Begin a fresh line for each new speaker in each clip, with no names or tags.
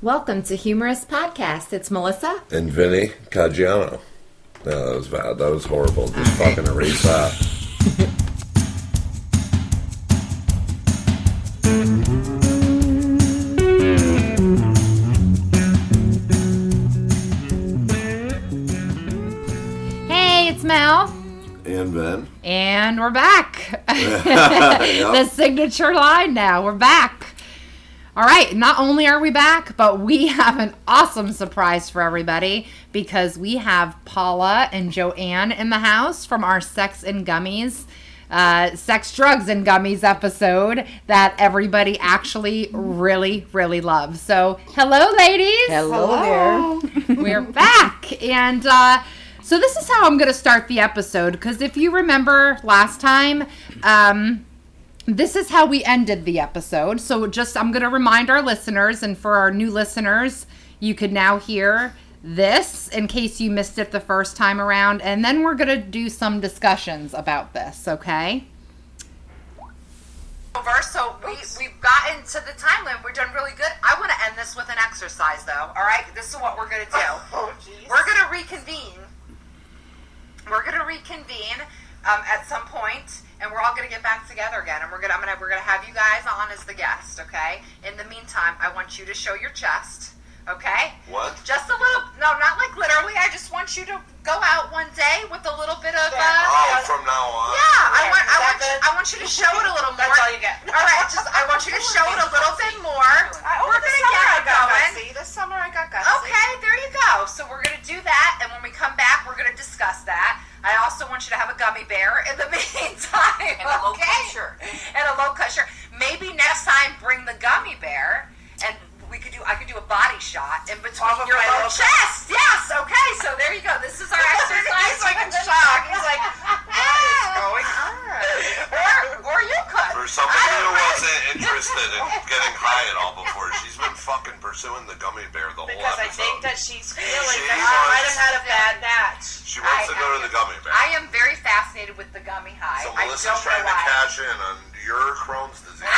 Welcome to Humorous Podcast. It's Melissa.
And Vinny Caggiano. No, that was bad. That was horrible. Just fucking erase that.
Hey, it's Mel.
And Vin.
And we're back.
Yep.
the signature line now. We're back. All right, not only are we back, but we have an awesome surprise for everybody because we have Paula and Joann in the house from our Sex and Gummies, uh, Sex, Drugs, and Gummies episode that everybody actually really, really loves. So, hello, ladies.
Hello, there.
We're back. And uh, so this is how I'm going to start the episode because if you remember last time, um, this is how we ended the episode. So just I'm going to remind our listeners and for our new listeners, you could now hear this in case you missed it the first time around and then we're going to do some discussions about this, okay?
over. So we we've gotten to the time limit. We're doing really good. I want to end this with an exercise, though. All right, this is what we're gonna do.
Oh.
We're gonna reconvene. We're gonna reconvene um, at some point, and we're all gonna get back together again. And we're gonna I'm gonna we're gonna have you guys on as the guest. Okay. In the meantime, I want you to show your chest. Okay.
What?
Just a little. No, not like literally. I just want you to go out one day with a little bit of. Uh,
Oh, from now on.
yeah, I want, I want, you, I want you to show it a little more.
That's all you get.
All right, just I want you to show it a little bit more.
I,
We're gonna get
I
it
got
going.
gutsy. This summer I got gutsy.
Okay, there you go. So we're gonna do that, and when we come back, we're gonna discuss that. I also want you to have a gummy bear in the meantime,
And a low
okay?
cut shirt.
And a low cut shirt. Maybe next time, bring the gummy bear, and we could do. I could do a body shot in between
Off
your
my
little
low-
chest. Yes. Okay. So there you go. This is our exercise.
He's like in shock. He's like, what is going on?
or, or you could.
For somebody who wasn't interested in getting high at all before, she's been fucking pursuing the gummy bear the whole
Because I think that she's feeling
She
that she might
wants-
have had a bad match.
she wants to
I-
go to the gummy bear.
I am very fascinated with the gummy high.
so
I
Melissa's
don't know
trying to cash in on your Crohn's disease.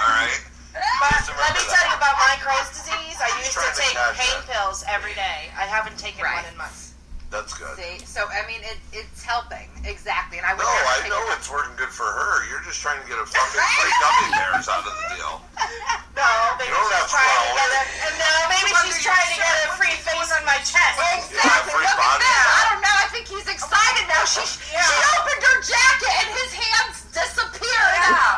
all right.
But let me tell you about my Crohn's disease. I used to
trying to
take pain
in.
pills every day. I haven't taken
Right.
one in months.
That's good.
See, so I mean, it, it's helping exactly, and I would
No,
never
I know
it.
it's working good for her. You're just trying to get a fucking free gummy bears out of the deal.
No, maybe
don't
she's trying to get a, no, maybe she's trying to get a free face on my chest.
Exactly.
free
Look at
body.
this. I don't know. I think he's excited now. She
Yeah.
she opened her jacket and his hands disappeared
Yeah.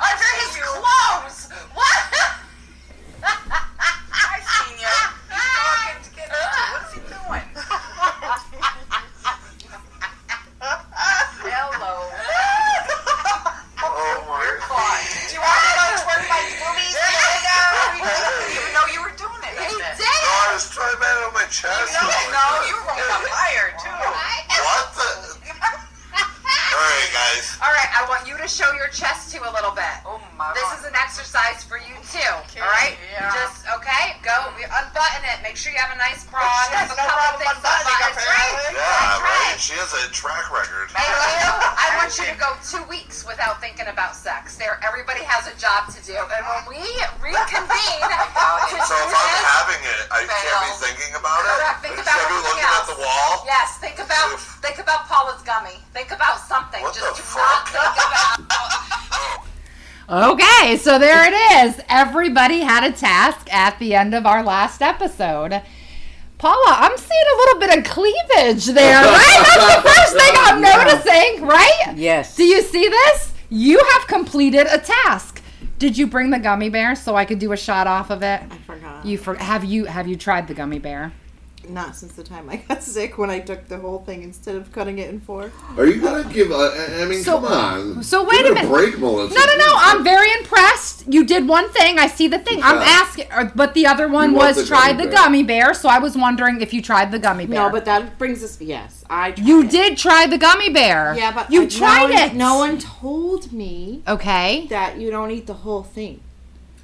Okay,
so
there it is. Everybody had a task at the end of our last episode. Paula, I'm seeing a little bit of cleavage there, right? That's the first thing I'm noticing, right?
Yes.
Do you see this? You have completed a task. Did you bring the gummy bear so I could do a shot off of it?
I forgot.
You for, have you have you tried the gummy bear?
Not since the time I got sick when I took the whole thing instead of cutting it in four.
Are you gonna give? A, I mean,
So-
come on.
so wait
Give
a minute.
break, Melissa.
No, no, no. I'm very impressed. You did one thing. I see the thing. I'm asking, uh, but the other one
You
was
the
try the
bear.
gummy bear. So I was wondering if you tried the gummy bear.
No, but that brings us. Yes, I. Tried
you
it.
did try the gummy bear.
Yeah, but
you
I-
tried
no one,
it.
No one told me
Okay.
that you don't eat the whole thing.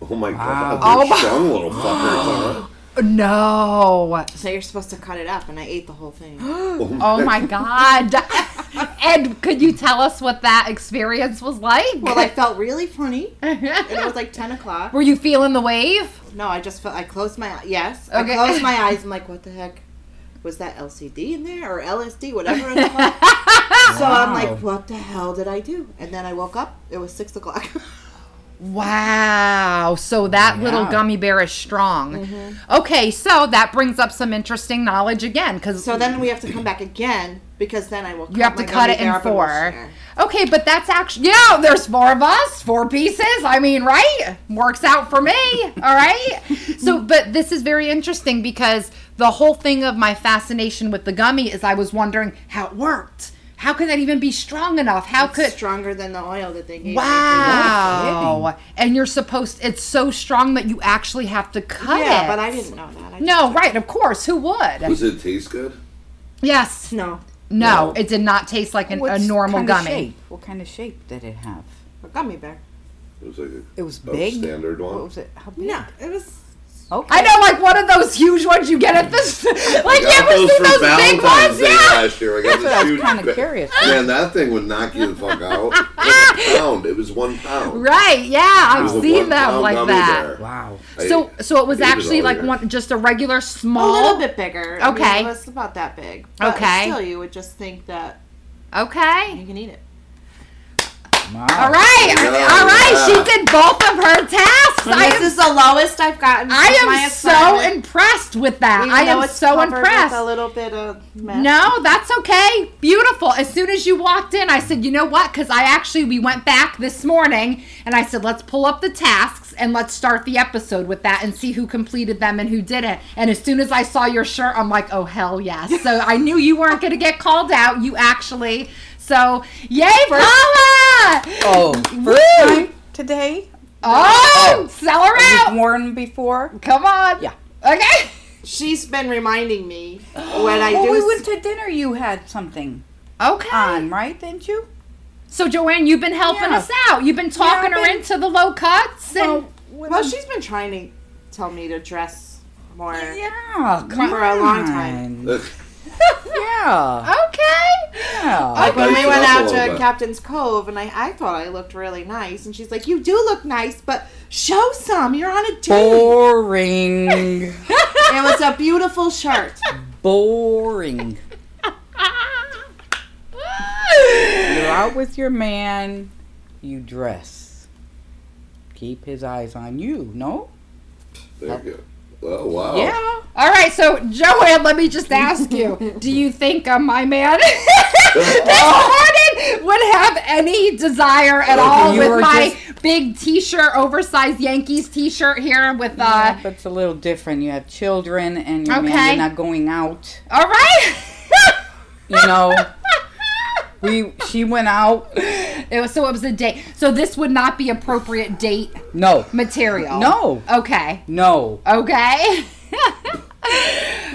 Oh my god.
Oh
Oh
my-
strong little fucker.
No.
So you're supposed to cut it up, and I ate the whole thing.
Oh. oh my god. Ed, could you tell us what that experience was like?
well, I felt really funny, and it was like ten o'clock.
Were you feeling the wave?
no. I just felt I closed my eyes yes.
Okay.
I closed my eyes. I'm like, what the heck? Was that LCD in there or LSD, whatever it's called? So I'm like, what the hell did I do? And then I woke up. It was six o'clock.
Wow. So that little gummy bear is strong.
Mm-hmm.
Okay, so that brings up some interesting knowledge again because
so then we have to come back again because then I will.
you have to cut it in
bear up and we'll
four. Okay, but that's actually yeah. There's four of us, four pieces. I mean, right? Works out for me. All right. so, but this is very interesting because the whole thing of my fascination with the gummy is I was wondering how it worked. How could that even be strong enough? How
It's
could
stronger than the oil that they gave. me.
Wow. And you're supposed it's so strong that you actually have to cut
Yeah,
it.
Yeah, but I didn't know that. I
No, right, of course. Who would?
Does it taste good?
Yes.
No,
No,
No.
it did not taste like an, a
What's
normal
kind of
gummy.
Shape? What kind of shape did it have?
a gummy bear.
It was like a,
It was big.
standard one.
What was it? How big?
No, it was.
Okay.
I know, like one of those huge ones you get at this. Like, you
Got
ever seen
for
those big ones?
Day
Yeah.
last year. I got
That's what I
this
was
huge
kinda curious.
Man, that thing would knock you the fuck out. It was a pound. It was one pound.
Right, yeah, I've seen them like that.
bear.
Wow.
So, so it was
ate
actually
all
like
year.
one, just a regular small.
A little bit bigger. I mean,
Okay.
it was about that big.
Okay.
Still, you would just think that
Okay.
you can eat it.
Wow.
All right,
Yeah,
all right.
yeah.
She did both of her tasks. I
this
am,
is the lowest I've gotten.
I
since my
am so impressed with that.
even
I am
it's
so impressed.
With a little bit of mess.
No, that's okay. Beautiful. As soon as you walked in, I said, you know what? Because I actually, we went back this morning and I said, let's pull up the tasks and let's start the episode with that and see who completed them and who didn't. And as soon as I saw your shirt, I'm like, oh, hell yes. So I knew you weren't going to get called out. You actually. So, yay, Paula!
Oh,
Woo!
first time today.
Oh, oh. sell her
You've
out.
worn before.
Come on.
Yeah.
Okay.
She's been reminding me when I
oh,
do.
we went to dinner. You had something
Okay.
on, right? Didn't you?
So, Joann, you've been helping
Yeah.
us out. You've been talking
I've
her into the low cuts. And
well, she's been trying to tell me to dress more.
Yeah, come
For a long time.
On.
Ugh.
Yeah,
okay.
yeah.
Like when we went out to. Captain's Cove, and I, I thought I looked really nice, and she's like, "You do look nice, but show some. You're on a date."
Boring.
it was a beautiful shirt.
Boring. You're out with your man. You dress. Keep his eyes on you. No.
There you go. Oh wow.
Yeah.
All right, so Joann, let me just ask you: Do you think uh, my man this morning would have any desire at all
You
with
were
my big T-shirt, oversized Yankees T-shirt here with
Yeah,
uh?
but it's a little different. You have children, and your man, you're not going out.
All right.
You know. we she went out.
It was, so it was a date. So this would not be appropriate date
No.
material.
No.
Okay.
No.
Okay.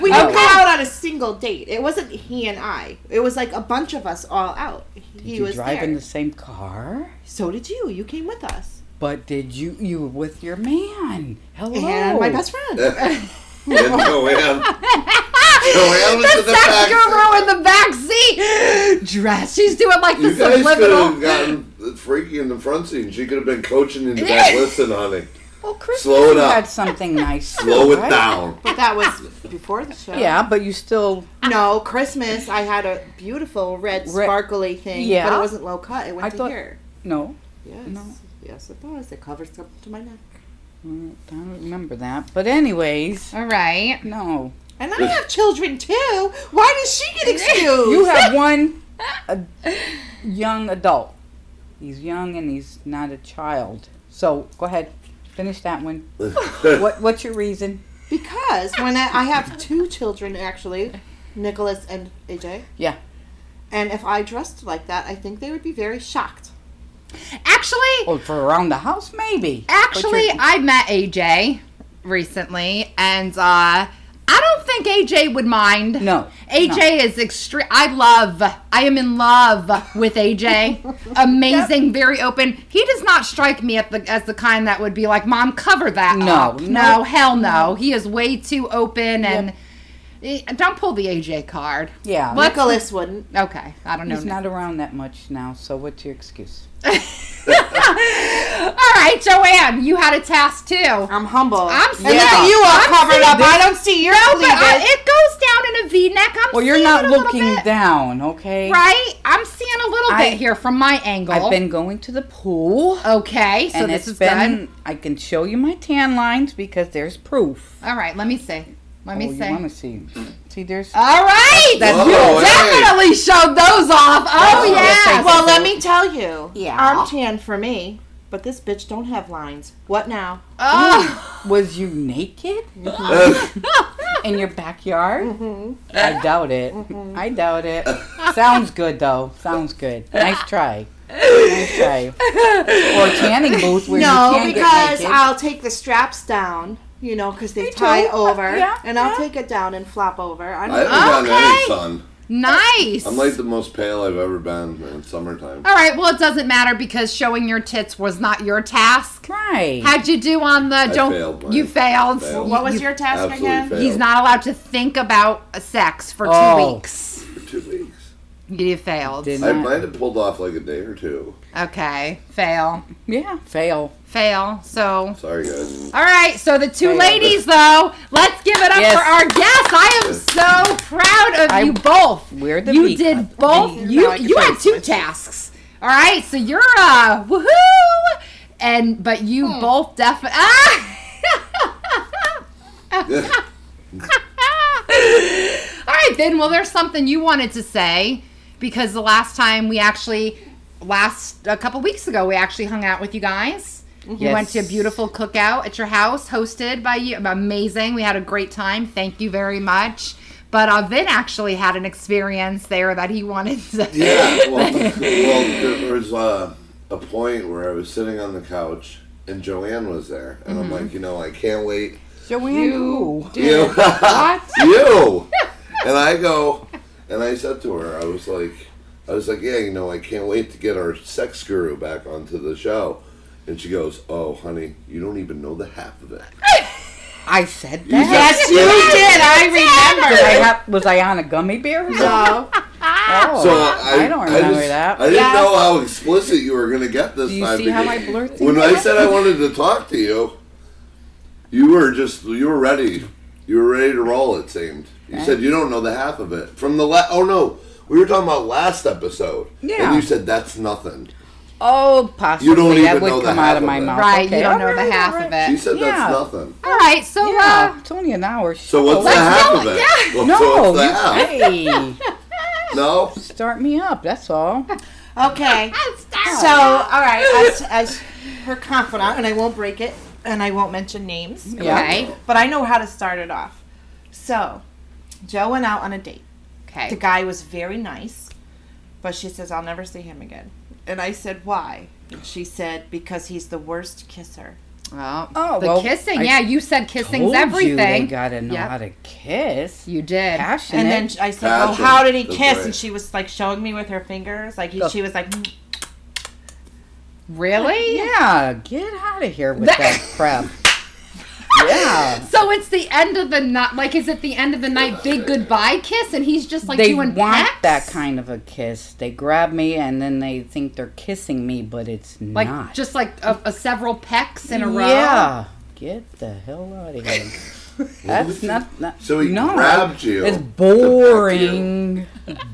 We didn't
Okay.
go out on a single date. It wasn't he and I. It was like a bunch of us all out.
Did
he
you
was
drive
there.
in the same car?
So did you. You came with us.
But did you you were with your man? Hello.
And my best friend.
and Joann. Joann was in
the
the
sex
back.
guru in the back seat, dress. She's doing like the
You guys could
subliminal.
have gotten freaky in the front seat. and She could have been coaching in the back. Listen, honey,
Well, Chris
Slow it up.
had something nice.
slow it
right?
down.
But that was before the show.
Yeah, but you still.
No, Christmas. I had a beautiful red
Re-
sparkly thing.
Yeah.
But it wasn't low cut. It went
I
to
thought-
here.
No,
Yes.
No.
Yes, it does. It covers up to my neck.
Mm, I don't remember that. But anyways,
All right.
no.
And I have children too. Why does she get excused?
You have one a young adult. He's young and he's not a child. So go ahead, finish that one. What What's your reason?
because when I, I have two children actually, Nicholas and AJ.
Yeah.
And if I dressed like that, I think they would be very shocked.
Actually,
Well, for around the house, maybe.
Actually,
you're-
I met AJ recently, and uh, I don't think AJ would mind.
no.
AJ is extreme. I love. I am in love with AJ. Amazing, very open. He does not strike me at the, as the kind that would be like, "Mom, cover that
No,
up."
no,
No, hell no. He is way too open and. Eh, Don't pull the AJ card.
Yeah.
Let's-
Nicholas wouldn't.
Okay, I don't know.
He's not around that much now. So what's your excuse?
All right, Joann, you had a task too.
I'm humble.
I'm
and look at you all
I'm
covered up.
this-
I don't see your
No, but uh,
cleavage.
it goes down in a V-neck. I'm
Well, you're not
it a little
looking down, okay?
right. I'm seeing a little
I-
bit here from my angle.
I've been going to the pool.
okay, so
and
this
it's
is
been,
good.
I can show you my tan lines because there's proof.
All right, let me see. Let oh, me
oh,
see.
you want to see? See, there's.
All right,
That's-
you
Whoa, hey.
definitely showed those off. Oh
Oh,
yeah.
well, let me tell you.
Yeah.
I'm tan for me, but this bitch don't have lines. What now?
Oh.
Was you naked mm-hmm. in your backyard? Mm-hmm. I doubt it. Mm-hmm. I doubt it. Sounds good though. Sounds good. Nice try. Nice try. Or tanning booth where
no,
you can't
because
get naked.
I'll take the straps down. You know, because they
Me
tie
too.
Uh, over,
Yeah,
and I'll
yeah.
take it down and flop over. I'm,
I haven't gotten any sun.
nice.
I'm like the most pale I've ever been in summertime.
All right, well, it doesn't matter because showing your tits was not your task.
right.
How'd you do on the? don't
failed
you failed?
Failed.
what was
You-
your task again?
failed.
He's not allowed to think about sex for two
Oh.
weeks.
For two weeks.
You failed.
Did
I
not-
might have pulled off like a day or two.
Okay, fail,
Yeah, fail.
fail. So.
Sorry, guys.
All right, so the two
Fail.
ladies, though, let's give it up
Yes.
for our guests. I am so proud of
I-
you both.
We're the
you
peacock.
did both.
Now
You
I can
you
try
had two
switch
tasks. All right, so you're uh woohoo, and but you
Hmm.
both definitely. Ah! All right, then. Well, there's something you wanted to say because the last time we actually, last a couple weeks ago, we actually hung out with you guys. You
Yes.
went to a beautiful cookout at your house, hosted by you. Amazing. We had a great time. Thank you very much. But uh, Vin actually had an experience there that he wanted to.
Yeah, well, well there was uh, a point where I was sitting on the couch and Joann was there, and
Mm-hmm.
I'm like, you know, I can't wait.
Joann,
You
who?
You,
What?
you, and I go, and I said to her, I was like, I was like, yeah, you know, I can't wait to get our sex guru back onto the show. And she goes, "Oh, honey, you don't even know the half of it."
I said
You
that.
Yes, you did. I remember.
I have, was I on a gummy bear?
No.
Oh,
So I,
I don't remember
just-
that.
I didn't
Yes.
know how explicit you were going to get this
Do you
time.
see how I blur things
When I said I wanted to talk to you, you were just you were ready. You were ready to roll. It seemed. You
Okay.
said you don't know the half of it from the la- Oh no, we were talking about last episode.
Yeah.
And you said that's nothing.
Oh, possibly.
You don't
that
even
would
know the
come
half
out of
of
my
it.
mouth.
Right,
Okay,
you don't know
alright,
the half of
it.
She said
Yeah.
that's nothing.
All right, so
Yeah,
uh,
it's only an hour.
So what's the half of
it,
it?
yeah.
Well,
No,
so what's the
you, hey,
No.
start me up. That's all.
Okay. So, all right, as, as her confidant, and I won't break it, and I won't mention names,
Yeah.
okay,
but I know how to start it off. So, Joe went out on a date.
Okay.
The guy was very nice, but she says, I'll never see him again. And I said, Why? And she said, Because he's the worst kisser.
Well,
Oh,
the
well,
kissing.
I
yeah, you said kissing's
Told
everything.
You they gotta know
Yep.
how to kiss.
You did.
Passionate.
And then I said, Well,
Passion.
how did he
That's
kiss?
right.
And she was like showing me with her fingers. Like, he, she was like.
Really?
yeah, get out of here with
That-
that crap. Yeah.
So it's the end of the night. Like, is it the end of the night? Big goodbye kiss, and he's just like
they
doing
want
pecks?
that kind of a kiss. They grab me and then they think they're kissing me, but it's
like
not.
just like a, a several pecks in a row.
Yeah. Get the hell out of here. That's not, not.
So he
no,
grabbed you.
It's boring.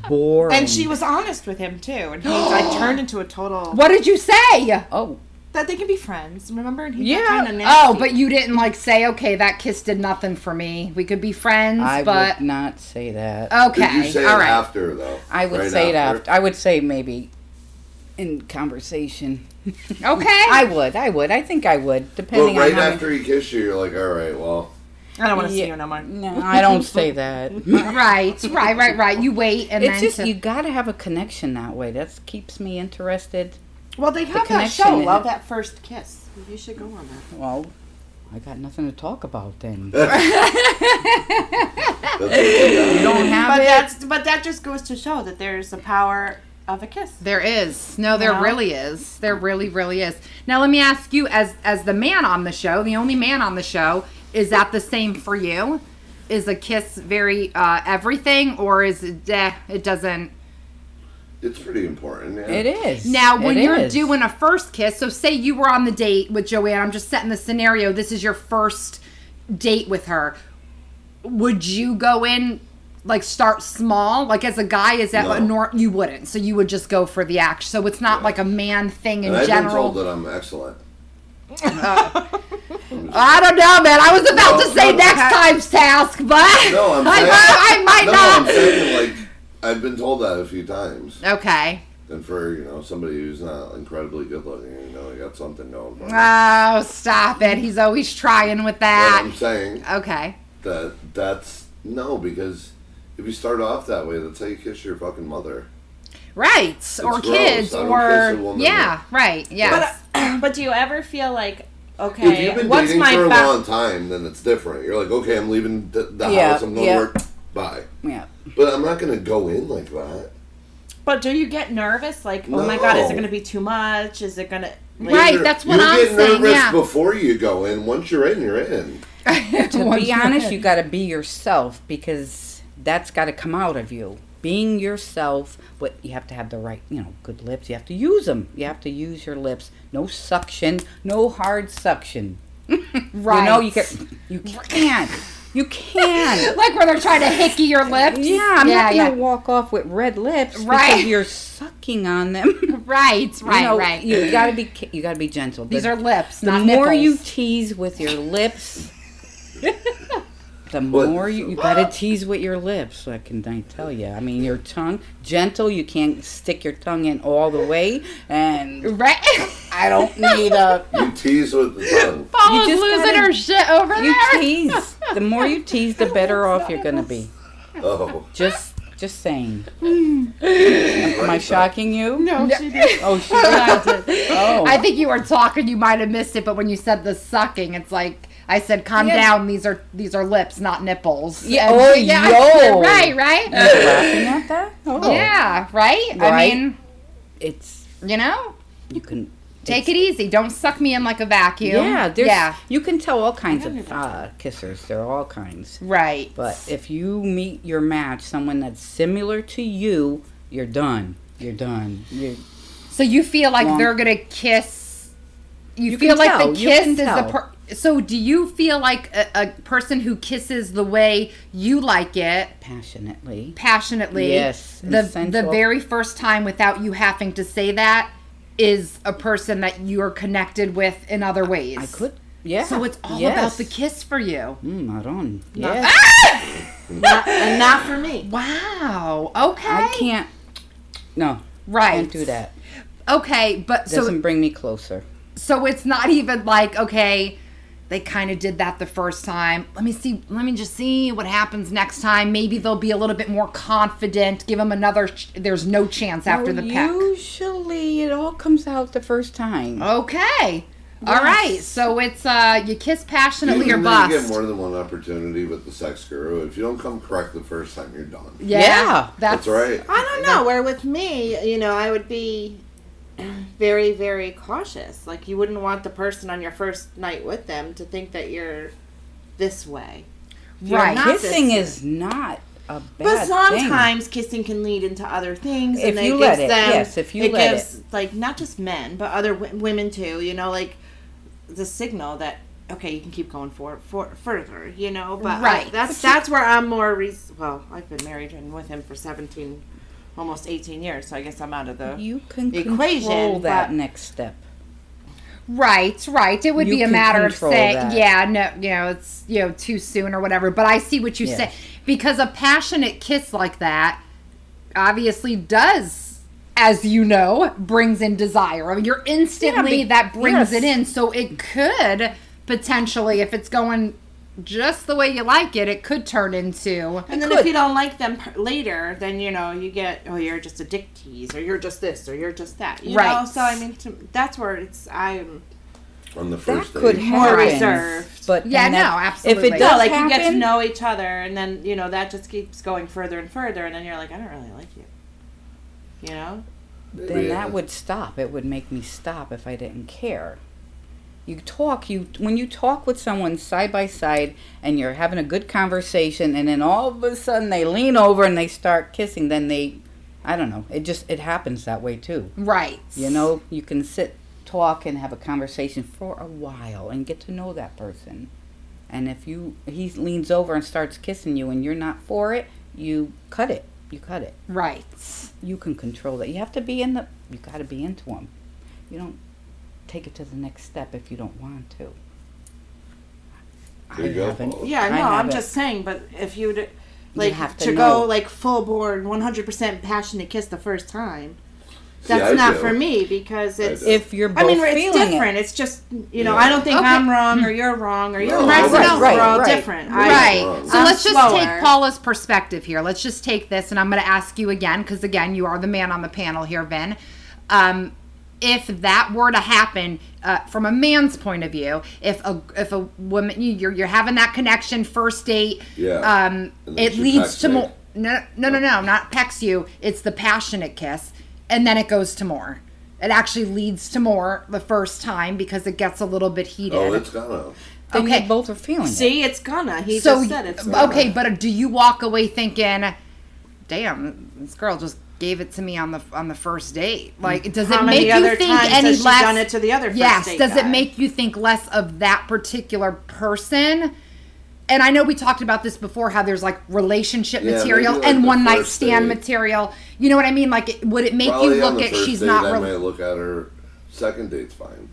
boring.
and she was honest with him too. And he like turned into a total.
What did you say?
Oh,
That they can be friends. Remember? And he
Yeah.
Kind of
Oh, but you didn't like say, okay, that kiss did nothing for me. We could be friends,
I
but
would not say that.
okay,
Did you say
all
it
right.
after though?
I would
Right
say it after. I would say maybe in conversation.
Okay.
I would. I would. I think I would,
But
depending
right
on how.
after he kissed you, you're like, all right, well,
I don't want to
Yeah.
see you no more.
no, I don't say that.
right, right, right, right. You wait and
It's
then
just
to-
you got to have a connection that way. That keeps me interested.
Well, they have that show, Love at First Kiss. You should go on that.
Well, I got nothing to talk about then.
you
don't have
But
it.
that's but that just goes to show that there's the power of a kiss.
There is. No, there
No?
really is. There really, really is. Now let me ask you, as as the man on the show, the only man on the show, is that the same for you? Is a kiss very uh, everything, or is it? Eh, it doesn't.
It's pretty important. Yeah.
It is.
Now, when
It
you're
is.
doing a first kiss, so say you were on the date with Joann, I'm just setting the scenario. This is your first date with her. Would you go in like start small? Like as a guy, is that
No.
a nor- you wouldn't? So you would just go for the action. So it's not like a man thing in
And I've been
general.
told that I'm excellent.
I don't know, man. I was about
No,
to say
no,
next
no.
time's task, but
No, I'm
I,
saying.
might, I might
no,
not.
I'm saying like I've been told that a few times.
Okay.
And for you know somebody who's not incredibly good looking, you know, you got something going. For 'em.
Oh, stop it. He's always trying with
But
that.
I'm saying
Okay.
that that's no because if you start off that way, that's how you kiss your fucking mother.
Right. or
gross.
kids
I don't
or
kiss a woman
yeah, right. yeah.
But but do you ever feel like okay?
If
okay,
you've been
what's
dating
my
for a
ba-
long time, then it's different. You're like, okay, I'm leaving the, the
Yeah,
house. I'm going
yeah.
to work. Bye.
Yeah.
But I'm not gonna go in like that.
But do you get nervous? Like, oh my god, is it
No.
going to be too much? Is it going to
Right,
You're-
that's what
you
I'm
get
saying,
nervous
yeah.
before you go in. Once you're in, you're in.
To be honest, you got to be yourself because that's got to come out of you. Being yourself, but you have to have the right, you know, good lips. You have to use them. You have to use your lips. No suction, no hard suction.
right.
You know, you can you can't. You can't.
like where they're trying to hickey your lips.
Yeah, I'm
yeah,
not gonna walk off with red lips
Right.
because you're sucking on them.
Right, right,
you know,
right.
You gotta be you gotta be gentle.
These
The-
are lips,
the
not
more
nipples.
you tease with your lips, the
What?
more you, you gotta tease with your lips. What can I tell you? I mean, your tongue gentle. You can't stick your tongue in all the way, and
right.
I don't need a.
You tease with the tongue.
Paula's
just
losing
gotta-
her shit over
You
there.
You tease. The more you tease, the better off you're gonna be.
Oh,
Just, just saying. Am I shocking you?
No, she did.
Oh, she did. Oh,
I think you were talking. You might have missed it, but when you said the sucking, it's like I said, "Calm
Yeah.
down. These are these are lips, not nipples."
Yeah,
And-
oh,
yeah,
yo.
right, right.
You're laughing at that? Oh.
Yeah, right. I mean,
It's
you know,
you can
take it easy. Don't suck me in like a vacuum.
Yeah, there's,
yeah,
You can tell all kinds of uh, kissers. There are all kinds.
right.
But if you meet your match, someone that's similar to you, you're done. You're done. You're,
So you feel like
Long-
they're gonna kiss? You,
You
feel
can
like
tell,
the kiss
can
is the
tell.
per- so do you feel like a, a person who kisses the way you like it
passionately.
passionately
Yes,
the the very first time without you having to say that is a person that you're connected with in other ways
I could. Yeah.
so it's all
yes.
about the kiss for you
Mm, maron. Yes.
Not, and not for me.
wow okay
I can't. No.
right
Can't do that.
okay but so
Doesn't bring me closer.
So it's not even like, okay, they kind of did that the first time. Let me see, let me just see what happens next time. Maybe they'll be a little bit more confident. Give them another, ch- there's no chance after
Well,
the peck.
Usually, it all comes out the first time.
Okay. All right. So it's, uh, you kiss passionately or
Even though you get more than one opportunity with the sex guru. If you don't come correct the first time, you're done.
Yeah.
Yeah.
That's,
That's right.
I don't know. Where with me, you know, I would be very, very cautious. Like you wouldn't want the person on your first night with them to think that you're this way. You're
Right.
Kissing is not a bad
But
thing.
sometimes kissing can lead into other things.
If
and
you
it
let
gives
it,
them,
yes, if you
it
let
gives like not just men but other w- women too. You know, like the signal that okay, you can keep going for, for further. You know, but I-
Right.
that's that's where I'm more. Res- well, I've been married and with him for seventeen, almost eighteen years. So I guess I'm out of the.
You can
equation,
control that
but-
next step.
Right, right. It would
You
be a matter of
control
saying,
that.
yeah, no, you know, it's you know too soon or whatever. But I see what you
Yeah.
say because a passionate kiss like that obviously does, as you know, brings in desire. I mean, you're instantly
be-
that brings
yes.
it in. So it could potentially, if it's going just the way you like it, it could turn into.
And then
could.
if you don't like them per- later, then you know you get oh you're just a dick tease or you're just this or you're just that. You
Right.
Know? So I mean to, that's where it's I'm
On the first
That
first
could
date.
More
happen.
reserved.
But
Yeah,
and
no, absolutely.
If it
no,
does
like you get to know each other, and then you know that just keeps going further and further, and then you're like I don't really like you. You know.
then
Yeah.
that would stop. It would make me stop if I didn't care. You talk, you when you talk with someone side by side and you're having a good conversation and then all of a sudden they lean over and they start kissing, then they I don't know. It just it happens that way too.
Right.
You know, you can sit, talk, and have a conversation for a while and get to know that person. And if you he leans over and starts kissing you and you're not for it, you cut it. You cut it.
Right.
You can control that. You have to be in the. You got to be into them. You don't take it to the next step if you don't want to.
There you go,
haven't.
Yeah,
I
no, I'm
haven't.
just saying, but if you'd like
have
to,
to
go like full board, 100% passionate kiss the first time,
See,
that's
I
not
do.
for me because it's.
do.
If you're both
I mean, it's
feeling
different.
it.
It's just you know,
Yeah.
I don't think
Okay.
I'm wrong or you're wrong or you're
No,
right.
right,
We're
right,
all
right.
different. I-
Right.
wrong.
So
I'm
let's just
slower.
take Paula's perspective here. Let's just take this, and I'm going to ask you again, because again, you are the man on the panel here, Vin. Um, if that were to happen uh, from a man's point of view, if a if a woman you- you're you're having that connection, first date,
Yeah.
um, it leads to more. No, no, no, no, not pecks you. It's the passionate kiss, and then it goes to more. It actually leads to more the first time because it gets a little bit heated.
Oh, it's gonna.
Then
okay.
you both are feeling it.
See, it's gonna. He
so
just said it's
okay, but do you walk away thinking, "Damn, this girl just gave it to me on the on the first date"? Mm. Like, does
How
it make you think
times
any less?
done it to the other
yes.
date
Does it make you think less of that particular person? And I know we talked about this before, how there's like relationship
Yeah,
material
like,
and one night stand
date.
material. You know what I mean? Like, it, would it make
Probably
you
on
look
the
at
first
she's
date,
not
I
re-
might look at her. Second date's fine.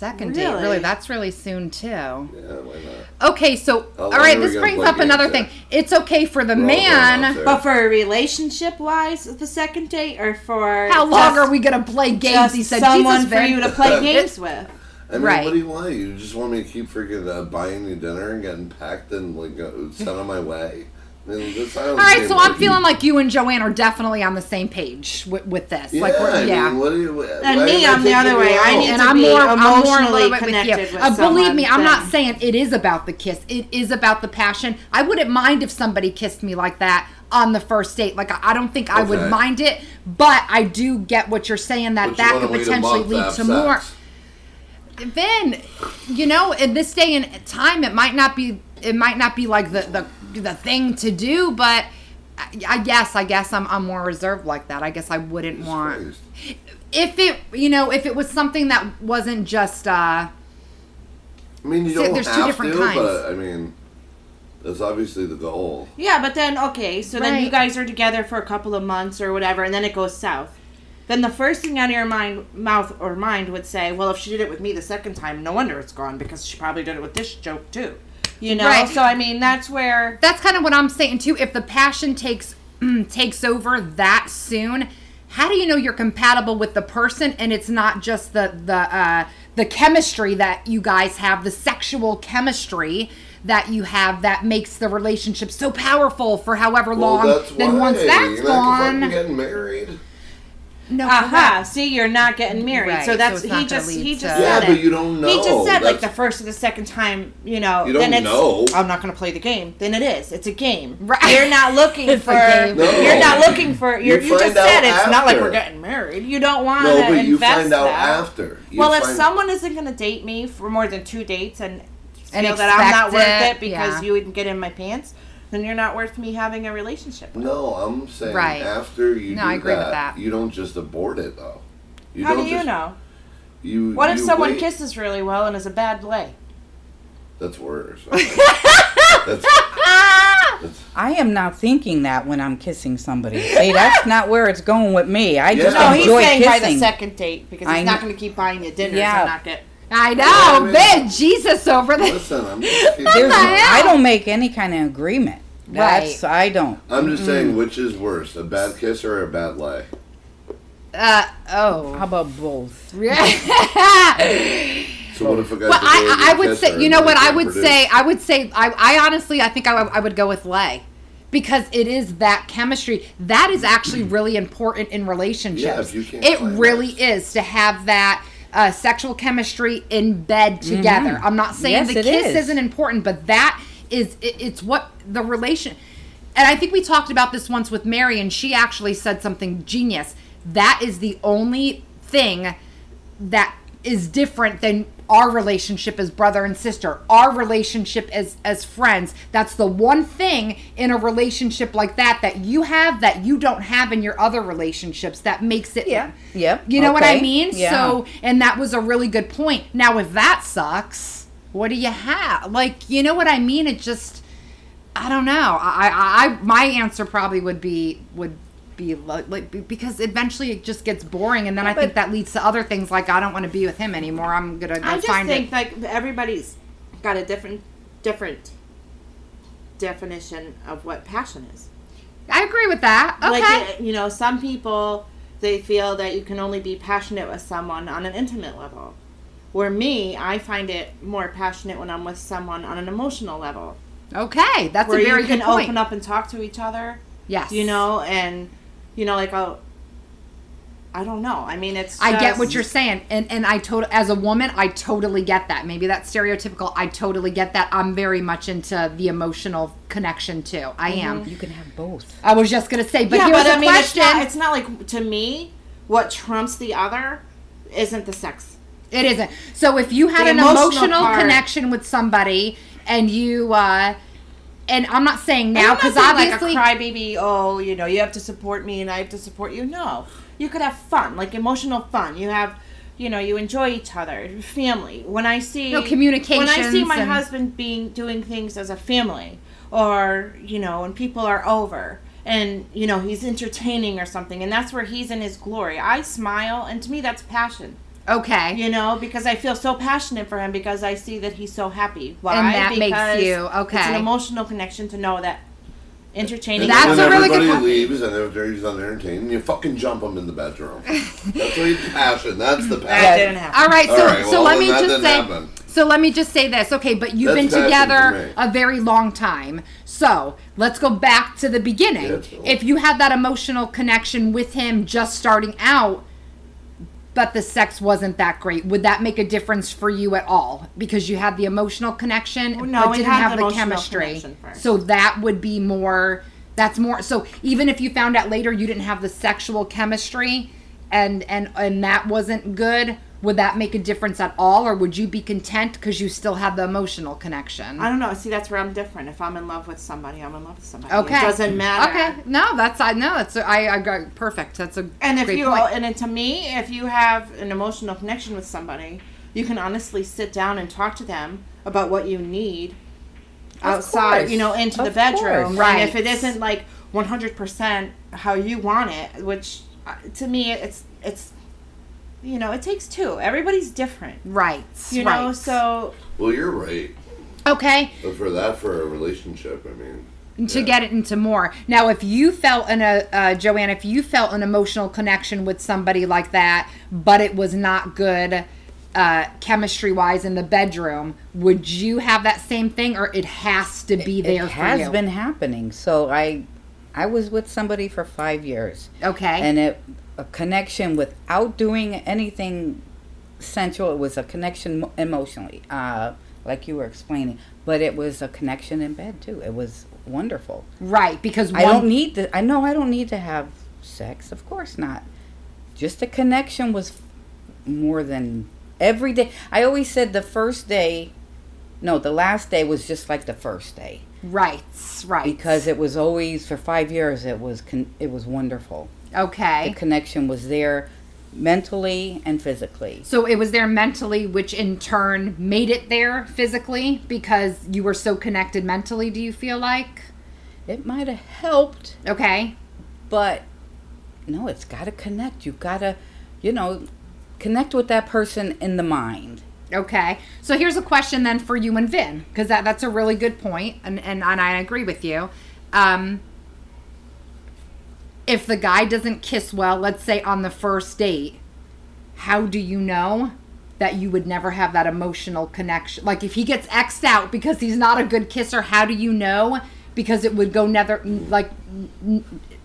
Second date?
Really?
Really, that's really soon too.
Yeah, why not?
Okay, so
How
all
long
right,
are we
this brings up another
games
thing. It's okay for the
We're all going out
man.
But for a relationship wise, the second date, or for
How long are we gonna play games? He said,
someone
Jesus,
for you to play games with.
I mean,
Right.
what do you want? You just want me to keep freaking uh, buying you dinner and getting packed and like uh, sent on my way? I mean, this, I don't
All right, so I'm feeling like you and Joann are definitely on the same page with, with this.
Yeah,
like, we're,
I
yeah.
mean, what do you?
And me,
I
I'm the other way. I need
and
to
I'm
be
more, I'm more a
emotionally
with you.
connected with
Uh, believe
someone
me, I'm not saying it is about the kiss. It is about the passion. I wouldn't mind if somebody kissed me like that on the first date. Like I, I don't think I would mind it, but I do get what you're saying that
But
that could potentially
month to
lead to more.
sex.
Then, you know, in this day and time, it might not be it might not be like the the, the thing to do, but I, I guess I guess I'm I'm more reserved like that. I guess I wouldn't want if it you know if it was something that wasn't just uh
I mean, you don't
there's two
have
different
to,
kinds.
but I mean, that's obviously the goal.
Yeah, but then okay, so then you guys are together for a couple of months or whatever, and then it goes south. Then the first thing out of your mind, mouth or mind would say, "Well, if she did it with me the second time, no wonder it's gone because she probably did it with this joke too." You know.
Right.
So I mean, that's where
that's kind of what I'm saying too. If the passion takes takes over that soon, how do you know you're compatible with the person and it's not just the the uh, the chemistry that you guys have, the sexual chemistry that you have that makes the relationship so powerful for however long.
well, that's
then
why.
once that's
You're not fucking
gone,
getting married.
No,
aha.
correct.
See, you're not getting married,
Right,
so
so
that's
it's not
he
gonna
just—he
to-
just
Yeah,
said
but
it.
you don't know.
He just said like the first or the second time, you know.
You don't
then it's,
know.
I'm not going to play the game. Then it is. It's a game.
Right.
You're not looking for.
No.
You're not looking for. You're,
You
you just
find out
said it's not like we're getting married. You don't want
No,
to
but you
invest
find out
that.
after. You
well, if someone isn't going to date me for more than two dates and
And
feel that I'm not worth
it,
it because
yeah.
you wouldn't get in my pants, then you're not worth me having a relationship. with.
No, I'm saying
Right.
after you
No,
do
I agree with
that,
that.
you don't just abort it though. You
How do
don't
you
just,
know?
You.
What if
you
someone
wait.
kisses really well and is a bad lay?
That's worse. that's, that's,
I am not thinking that when I'm kissing somebody. See, that's not where it's going with me. I just
Yeah.
No, he's
enjoy
saying
kissing.
by the second date because he's
I
not
kn-
going to keep buying you dinners
Yeah.
and not get.
I oh, know,
Yeah, I mean-
man, Jesus over there.
listen, I'm just,
There's,
the hell?
I don't make any kind of agreement. That's I don't.
I'm just saying which is worse, a bad kiss or a bad lie?
Uh oh.
How about both?
So what if a guy's
Well,
a
I,
really
I would say, you know what I would
produce?
say. I would say, I, I honestly, I think I, would- I would go with Lay, because it is that chemistry that is actually really important in relationships.
Yeah, if you can't
it really
that.
is to have that uh, sexual chemistry in bed together. I'm not saying
Yes,
the kiss
is.
isn't important, but that is it, it's what the relation. And I think we talked about this once with Mary, and she actually said something genius. That is the only thing that is different than our relationship as brother and sister, our relationship as as friends. That's the one thing in a relationship like that that you have that you don't have in your other relationships that makes it
Yeah. Yep.
You know what I mean?
Yeah.
So, and that was a really good point. Now, if that sucks, what do you have? Like, you know what I mean? It just, I don't know. I, I, I my answer probably would be would be like, because eventually it just gets boring, and then I think that leads to other things like I don't want to be with him anymore. I'm gonna go
I just
find
think
it.
like everybody's got a different different definition of what passion is.
I agree with that. Okay.
Like you know, some people they feel that you can only be passionate with someone on an intimate level. Where me, I find it more passionate when I'm with someone on an emotional level.
okay, that's
where
a very
you can
good point.
open up and talk to each other.
yes,
You know, and you know, like oh, I don't know. I mean, it's.
I get what you're saying, and and I totally, as a woman, I totally get that. Maybe that's stereotypical. I totally get that. I'm very much into the emotional connection too. I mm-hmm. am.
You can have both.
I was just gonna say, but
yeah,
here's
but
the
I mean, it's
question.
not, it's not like to me. What trumps the other isn't the sex.
It isn't. So if you had
The
an
emotional
emotional connection with somebody, and you, uh and I'm not saying now because obviously,
like a crybaby. Oh, you know, you have to support me, and I have to support you. No, you could have fun, like emotional fun. You have, you know, you enjoy each other, family. When I see
No, communication,
When I see my
and-
husband being doing things as a family, or you know, when people are over. And you know he's entertaining or something, and that's where he's in his glory. I smile, and to me that's passion.
Okay,
You know, because I feel so passionate for him because I see that he's so happy. Why?
And that makes
Because
you-
It's an emotional connection to know that entertaining.
And
That's
when
a really good
everybody
point.
leaves and after he's done entertaining, you fucking jump him in the bedroom. That's what you passion. That's the
that
passion.
didn't happen.
All right, so
All right,
so let me just say.
happen.
So let me just say this, okay? But you've
That's
been together
me.
a very long time. So let's go back to the beginning.
Yeah,
if you had that emotional connection with him just starting out, but the sex wasn't that great, would that make a difference for you at all? Because you had the emotional connection,
Well, no,
but didn't have
the
the chemistry. So that would be more. That's more. So even if you found out later you didn't have the sexual chemistry, and and and that wasn't good, would that make a difference at all, or would you be content because you still have the emotional connection?
I don't know. See, that's where I'm different. If I'm in love with somebody, I'm in love with somebody.
Okay.
It doesn't matter.
Okay, no, that's I know it's I I got perfect. That's a
And if
great
you
point.
and to me, if you have an emotional connection with somebody, you can honestly sit down and talk to them about what you need
Of
outside,
course.
you know, into the bedroom.
course.
Right.
And if it isn't like 100% how you want it, which uh, to me it's it's you know, it takes two. Everybody's different.
right,
You
right.
know, so
Well, you're right.
okay.
But for that, for a relationship, I mean,
to
Yeah.
get it into more. Now, if you felt an a uh, Joann, if you felt an emotional connection with somebody like that, but it was not good uh, chemistry wise in the bedroom, would you have that same thing, or it has to be there for you?
it has been happening. So I, I was with somebody for five years,
okay.
and it a connection without doing anything sensual. It was a connection emotionally, uh, like you were explaining. But it was a connection in bed too. It was wonderful.
right, because
I don't need to. I know I don't need to have sex. Of course not. Just a connection was more than every day. I always said the first day, no, the last day was just like the first day
right, right,
because it was always for five years. It was con- it was wonderful.
Okay.
The connection was there, mentally and physically.
So it was there mentally, which in turn made it there physically because you were so connected mentally. Do you feel like?
It might have helped,
Okay.
but no, it's got to connect. You've got to, you know, connect with that person in the mind.
Okay. So here's a question then for you and Vin, because that, that's a really good point, and, and, and I agree with you. Um, if the guy doesn't kiss well, let's say on the first date, how do you know that you would never have that emotional connection? Like if he gets X'd out because he's not a good kisser, how do you know? Because it would go never, like,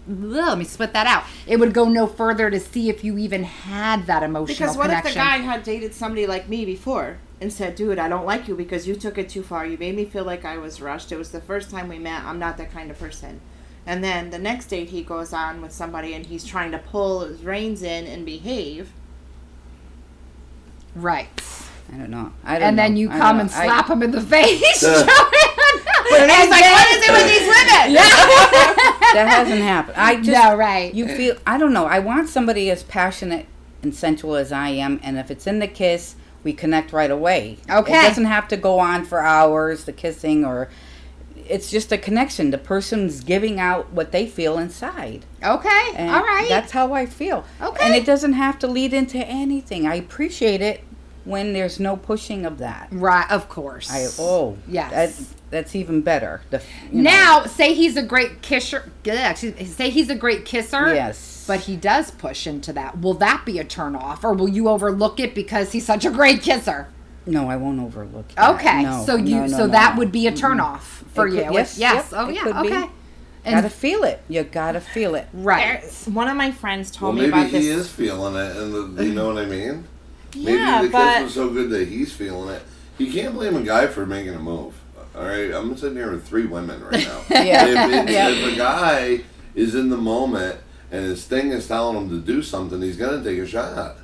let me split that out. It would go no further to see if you even had that emotional
because what
connection.
if the guy had dated somebody like me before and said, "Dude, I don't like you because you took it too far. You made me feel like I was rushed. It was the first time we met. I'm not that kind of person." And then the next date he goes on with somebody and he's trying to pull his reins in and behave.
Right.
I don't know. I don't
and
know.
then you
I
come
know.
and
I-
slap him in the face.
Uh.
and he's like, "What is it with these women?"
that hasn't happened. I just
no, right.
you feel I don't know. I want somebody as passionate and sensual as I am, and if it's in the kiss, we connect right away.
Okay.
It doesn't have to go on for hours, the kissing, or it's just a connection. The person's giving out what they feel inside.
okay,
And
all right.
That's how I feel.
Okay.
And it doesn't have to lead into anything. I appreciate it when there's no pushing of that.
right, of course.
I oh
Yes.
that that's even better. The you know.
now, say he's a great kisser. yeah, Say he's a great kisser.
Yes.
But he does push into that. Will that be a turn off, or will you overlook it because he's such a great kisser?
no, I won't overlook. That.
Okay,
No,
so you
no, no,
so
no.
that would be a turn off for
It
you.
could- yes,
yes.
yep,
oh
it
yeah.
could be.
Okay.
gotta feel it. You gotta feel it.
right.
Er, one of my friends
Well,
told me
maybe
about
he
this.
is feeling it, and the, you know what I mean. Maybe
yeah,
the
but
kiss was so good that he's feeling it. You can't blame a guy for making a move. All right, I'm sitting here with three women right now.
Yeah.
If, it's,
Yeah.
if a guy is in the moment and his thing is telling him to do something, he's gonna take a shot.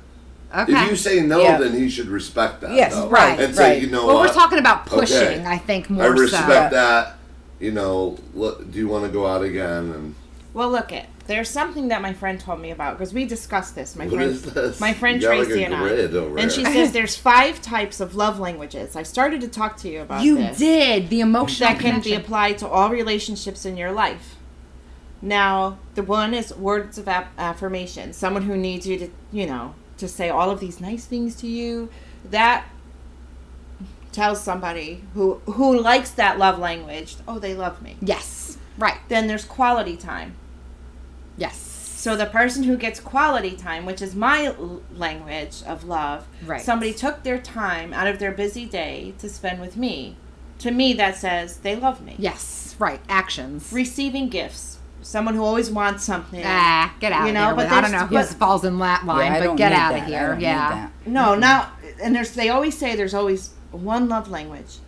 Okay.
If you say no,
Yeah.
then he should respect that.
Yes,
though,
right,
And say,
right.
you know
well,
what?
we're talking about pushing.
Okay.
I think more.
I
more
respect
so.
that. You know, look, do you want to go out again? And
well, look it. There's something that my friend told me about because we discussed this. My
what
friend,
is this?
my friend
You
Tracy
like a
and I,
grid over
and she says there's five types of love languages. I started to talk to you about
You
this.
did the emotional
that can be applied to all relationships in your life. Now, the one is words of aff- affirmation. Someone who needs you to, you know, to say all of these nice things to you. That tells somebody who who likes that love language, oh, they love me.
Yes. Right.
Then there's quality time.
Yes.
So the person who gets quality time, which is my language of love,
Right.
somebody took their time out of their busy day to spend with me. To me, that says they love me.
Yes. Right. Actions.
Receiving gifts. Someone who always wants something.
Ah, get out
You
of
know,
here.
but
with- I don't know
there's-
who
but-
falls in that line,
Yeah,
but get out
that.
of
I
here.
don't need
Yeah.
that.
No, now and there's they always say there's always one love language.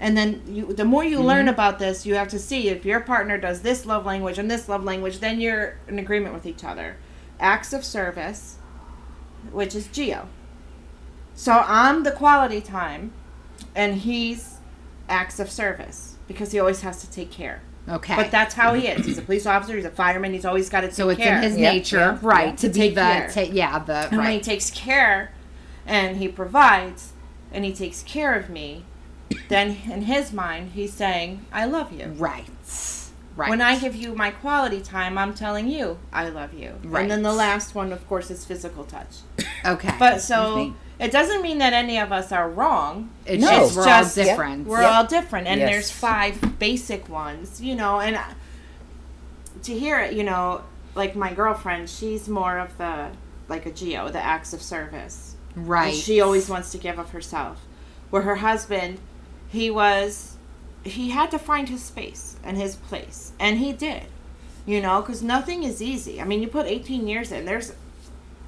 And then you the more you
Mm-hmm.
learn about this, you have to see if your partner does this love language and this love language, then you're in agreement with each other. Acts of service, which is Geo. So I'm the quality time and he's acts of service because he always has to take care.
Okay.
But that's how he is. He's a police officer, he's a fireman, he's always got to take care.
so it's
care.
in his
Yeah,
nature,
yeah,
right,
yeah.
to,
To
be
take
the
care.
ta- yeah, the
And when he takes care and he provides and he takes care of me, then in his mind, he's saying, I love you.
right. Right.
When I give you my quality time, I'm telling you, I love you.
Right.
And then the last one, of course, is physical touch.
okay.
But so it doesn't mean that any of us are wrong.
it's
No.
just we're
just-
all different.
We're
Yep.
all different, and
Yes.
there's five basic ones, you know. And to hear it, you know, like my girlfriend, she's more of the like a Geo, the acts of service.
right.
And she always wants to give of herself. Where her husband, he was, he had to find his space and his place, and he did. You know, because nothing is easy. I mean, you put 18 years in. There's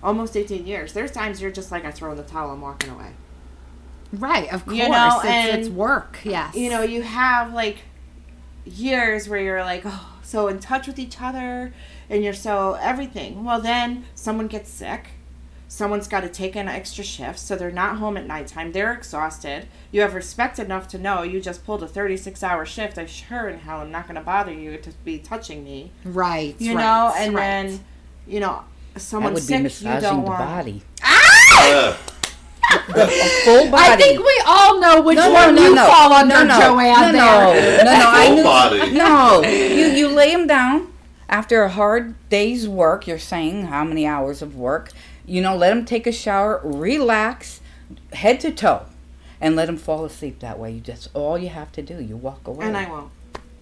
almost 18 years. There's times you're just like, I throw in the towel. I'm walking away.
right. Of course.
You know,
it's,
and-
it's work. Yes.
you know, you have like years where you're like, oh, so in touch with each other and you're so everything. Well, then someone gets sick. Someone's got to take an extra shift, so they're not home at nighttime. They're exhausted. You have respect enough to know you just pulled a 36 hour shift. I sure in hell i'm not going to bother you to be touching me.
Right.
You
right,
know, and
right.
then, you know,
someone
someone's
would be
sick, you
massaging
don't
the
want.
body.
Yeah.
A full body.
I think we all know which
no,
one
no,
you
no,
fall under,
no, no,
Joann.
no,
there.
No, no, I
Full
knew.
body.
No, you you lay him down after a hard day's work. You're saying how many hours of work? You know, let him take a shower, relax, head to toe, and let him fall asleep that way. You just all you have to do. You walk away.
And I won't.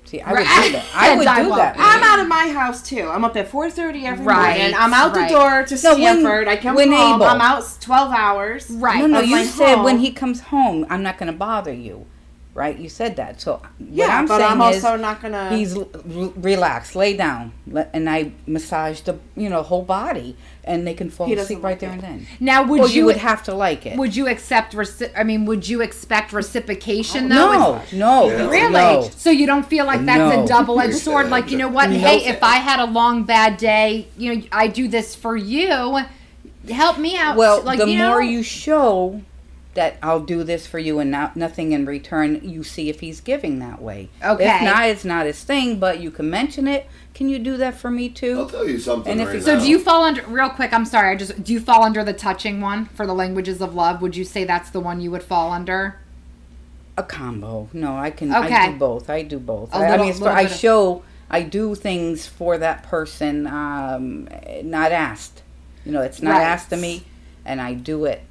see. I
right.
would do that. I would
I
do
won't.
that.
I'm out of my house too. I'm up at 4:30 every
Right,
morning. I'm out
right.
the door to
No, when-
Stanford. I come
when
home.
able.
I'm out 12 hours.
Right.
No, no,
of
you
my
said when
oh.
he comes home, I'm not going to bother you, right? You said that. So
Yeah,
what I'm
but
saying
I'm also
is,
not gonna.
he's l- l- relax, lay down, let, and I massage the you know whole body, and they can fall asleep right there
it.
and then.
Now, would
Well,
you,
you would have to like it.
would you accept? Reci- I mean, would you expect reciprocation though?
no, no,
Yeah.
Really?
no.
So you don't feel like that's
No.
a double-edged sword? Like, you know what?
No.
Hey, if I had a long bad day, you know, I do this for you. Help me out.
Well,
like,
the
you know,
more you show that I'll do this for you and not nothing in return. You see if he's giving that way.
Okay.
If not, it's not his thing. But you can mention it. Can you do that for me too?
I'll tell you something
And if
right
it's-
So do you fall under real quick? I'm sorry. I just do you fall under the touching one for the languages of love? Would you say that's the one you would fall under?
a combo. No, I can.
Okay.
I do both. I do both.
A
I
little-
mean, as
little
I show. I do things for that person, um, not asked. You know, it's not
Right.
asked of me, and I do it.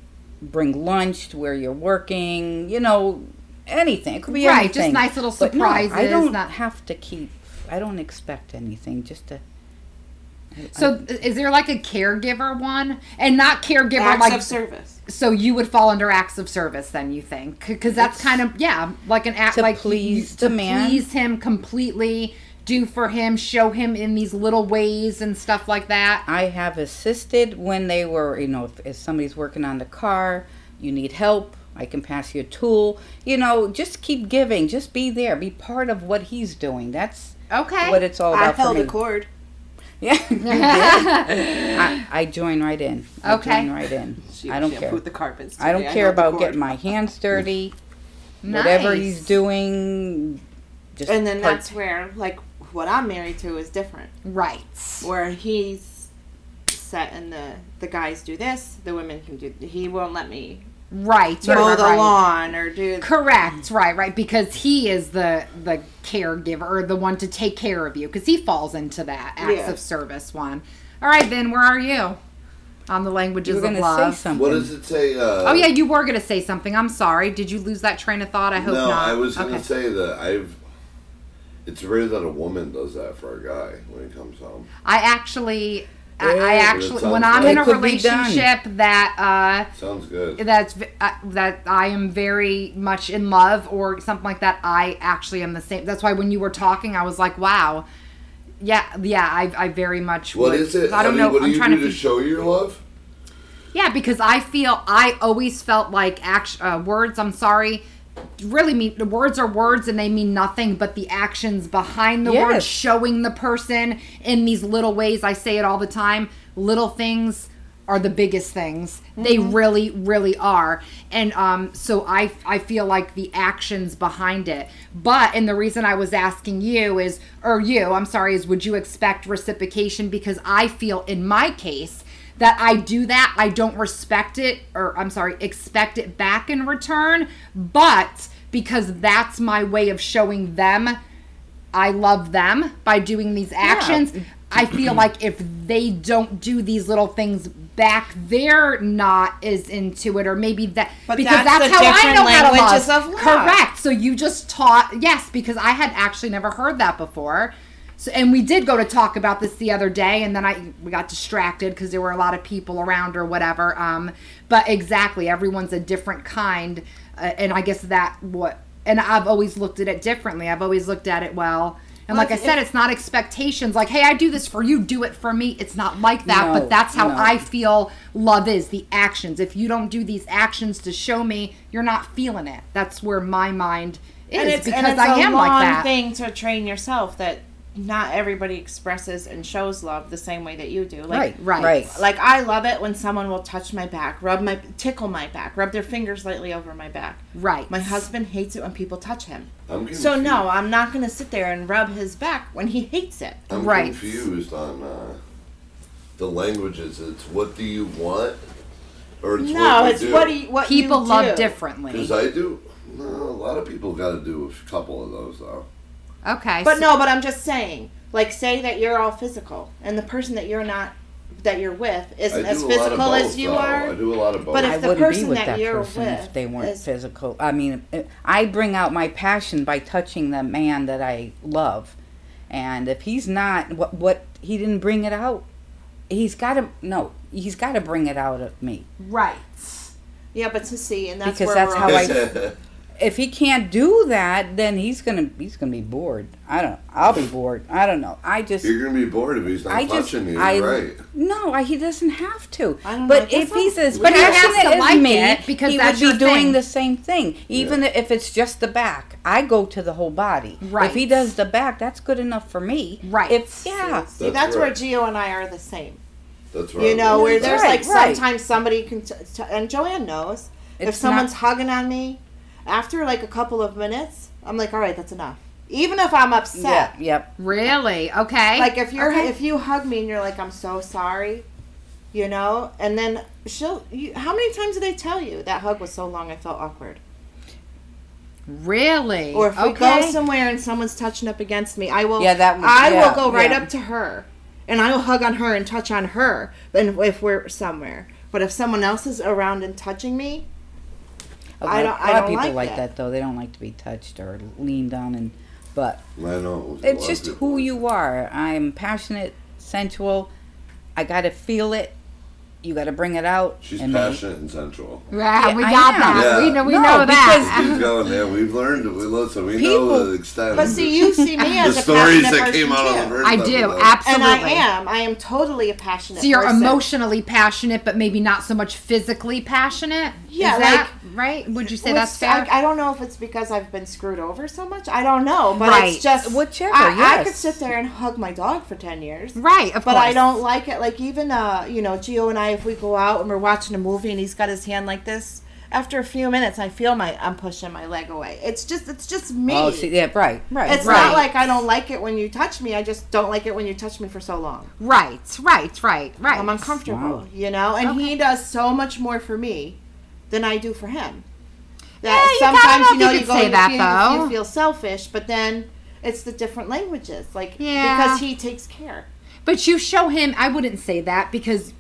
Bring lunch to where you're working. You know, anything. It could be
Right,
anything.
just nice little
But no, I
surprises,
don't
not-
have to keep. I don't expect anything. Just to.
So is there like a caregiver one, and not caregiver
Acts
like
of service.
so you would fall under acts of service then you think because that's kind of yeah like an act
To
like
please
you- to
man.
please him completely do for him show him in these little ways and stuff like that
I have assisted when they were, you know, if, if somebody's working on the car, you need help, I can pass you a tool. You know, just keep giving, just be there, be part of what he's doing. That's
okay
what it's all
I
about for
held
me.
a cord.
Yeah. I, I join right in. I
Okay.
join right in.
She
I don't care.
shampooed the carpets.
I don't care
held the
about getting my hands dirty. Whatever he's doing, just
And then
part-
that's where, like, what I'm married to is different.
right
Where he's set and the the guys do this, the women can do. He won't let me
right
mow
right,
the
right.
lawn or do.
correct right right because he is the the caregiver or the one to take care of you because he falls into that acts
Yeah.
of service one all right then where are you on the languages
you were
of love
say something.
What does it say? Uh,
oh yeah you were gonna say something i'm sorry did you lose that train of thought i hope
no,
not No,
I was going to
Okay.
say that I've. It's rare that a woman does that for a guy when he comes home.
I actually, I, I actually, when I'm
like-
in a
It could be done.
relationship that
Sounds good.
uh, that's uh, that I am very much in love or something like that, I actually am the same. That's why when you were talking, I was like, wow, yeah, yeah, I, I very much.
What
would.
is it?
I don't
honey?
know.
What do
I'm
you
trying
do
to.
to
think-
show your love?
Yeah, because I feel I always felt like act, uh, words. I'm sorry. Really mean the words are words and they mean nothing, but the actions behind the words, showing the person in these little ways. I say it all the time. Little things are the biggest things. They really, really are. And um, so I, I feel like the actions behind it. But and the reason I was asking you is, or you, I'm sorry, is would you expect reciprocation? Because I feel in my case that I do that, I don't respect it, or I'm sorry, expect it back in return. But because that's my way of showing them I love them by doing these actions, I feel like if they don't do these little things back, they're not as into it, or maybe that
But
because
that's
that's, how I know how to love.
of love.
Correct. So you just taught yes, because I had actually never heard that before. So, and we did go to talk about this the other day, and then I we got distracted because there were a lot of people around or whatever. Um, but exactly, everyone's a different kind, uh, and I guess that what. And I've always looked at it differently. I've always looked at it well. And
Well,
like I said, it's not expectations. Like, hey, I do this for you, do it for me. It's not like that.
No,
but that's how
no.
I feel love is the actions. If you don't do these actions to show me, you're not feeling it. That's where my mind is
and it's,
because
it's
I am like that.
thing to train yourself that not everybody expresses and shows love the same way that you do. Like,
right,
right.
right.
Like I love it when someone will touch my back, rub my tickle my back, rub their fingers lightly over my back.
Right.
My husband hates it when people touch him.
I'm confused.
So no, I'm not going to sit there and rub his back when he hates it.
I'm
Right.
confused on uh, the languages. It's what do you want, or it's
no,
what
it's
do.
what do you, what
People
you
love
do.
differently.
Because I do. No, a lot of people got to do a couple of those though.
Okay.
But
so-
no, but I'm just saying. Like, say that you're all physical, and the person that you're not, that you're with, isn't as
a lot of
physical
both,
as you
though.
are.
I do a lot of both.
But if
I
the
wouldn't be
person
with
that
that
you're
person if
with
they weren't
is-
physical. I mean, eh, I bring out my passion by touching the man that I love, and if he's not what what he didn't bring it out, he's got to no, he's got to bring it out of me
right.
Yeah, but to see, and that's
because
where
that's
we're
how I. If he can't do that, then he's gonna he's gonna be bored. I don't. I'll be bored. I don't know. I just.
You're gonna be bored if he's not
I just,
you,
I,
right?
no, I, he doesn't have to.
I don't
but
I guess
if he's as
But he has
passionate
to
as
like
me,
it because
he
that's
would be doing
thing.
the same thing. Even
Yeah.
if it's just the back, I go to the whole body.
Right.
If he does the back, that's good enough for me.
Right.
If yeah,
See,
That's
that's, where
right.
Gio and I are the same.
That's right.
You know, where there's
Right,
like
right.
sometimes somebody can, t- t- and Joann knows, if someone's
not-
hugging on me, after like a couple of minutes, I'm like, all right, that's enough. Even if I'm upset.
Yeah, yep.
Really? Okay.
Like if you're
Okay.
if you hug me and you're like, I'm so sorry, you know, and then she'll. You, how many times did they tell you that hug was so long I felt awkward?
really?
Or if we go somewhere and someone's touching up against me, I will.
Yeah, that would-
I
yeah,
will go right
yeah.
up to her, and I will hug on her and touch on her. And if we're somewhere, but if someone else is around and touching me,
A lot,
I don't-
a
I
lot of
don't
people
like
like
that.
that. though. They don't like to be touched or leaned on, and but
I know.
it's just who you are. I'm passionate, sensual. I gotta feel it. You gotta bring it out.
She's
and
passionate and sensual.
Yeah,
Yeah,
we got that.
Yeah.
We know. We
No,
know that.
Keep going there. We've learned. We listen. We know
People-
the extent.
but see, you see me
the
as a
stories
passionate
that
person
came out
too.
on the first
I do
episode.
and. I am. I am totally a passionate.
So you're
person.
emotionally passionate, but maybe not so much physically passionate.
Yeah,
Is that right? Would you say
Which
that's fair?
I, I don't know if it's because I've been screwed over so much. I don't know, but
Right.
it's just
Whichever,
I, I could sit there and hug my dog for ten years.
right. Of
But
course.
I don't like it. Like even uh, you know, Gio and I, if we go out and we're watching a movie and he's got his hand like this, after a few minutes, I feel my I'm pushing my leg away. It's just it's just me.
Oh, see, yeah, right, right.
it's
right.
not like I don't like it when you touch me. I just don't like it when you touch me for so long.
Right. Right. Right. Right.
I'm uncomfortable,
Wow.
you know. And
Okay.
he does so much more for me than I do for him.
Yeah, you-
sometimes you know
you
you go
say
you
that,
feel,
though.
you feel selfish, but then it's the different languages, like
Yeah.
because he takes care.
But you show him, I wouldn't say that because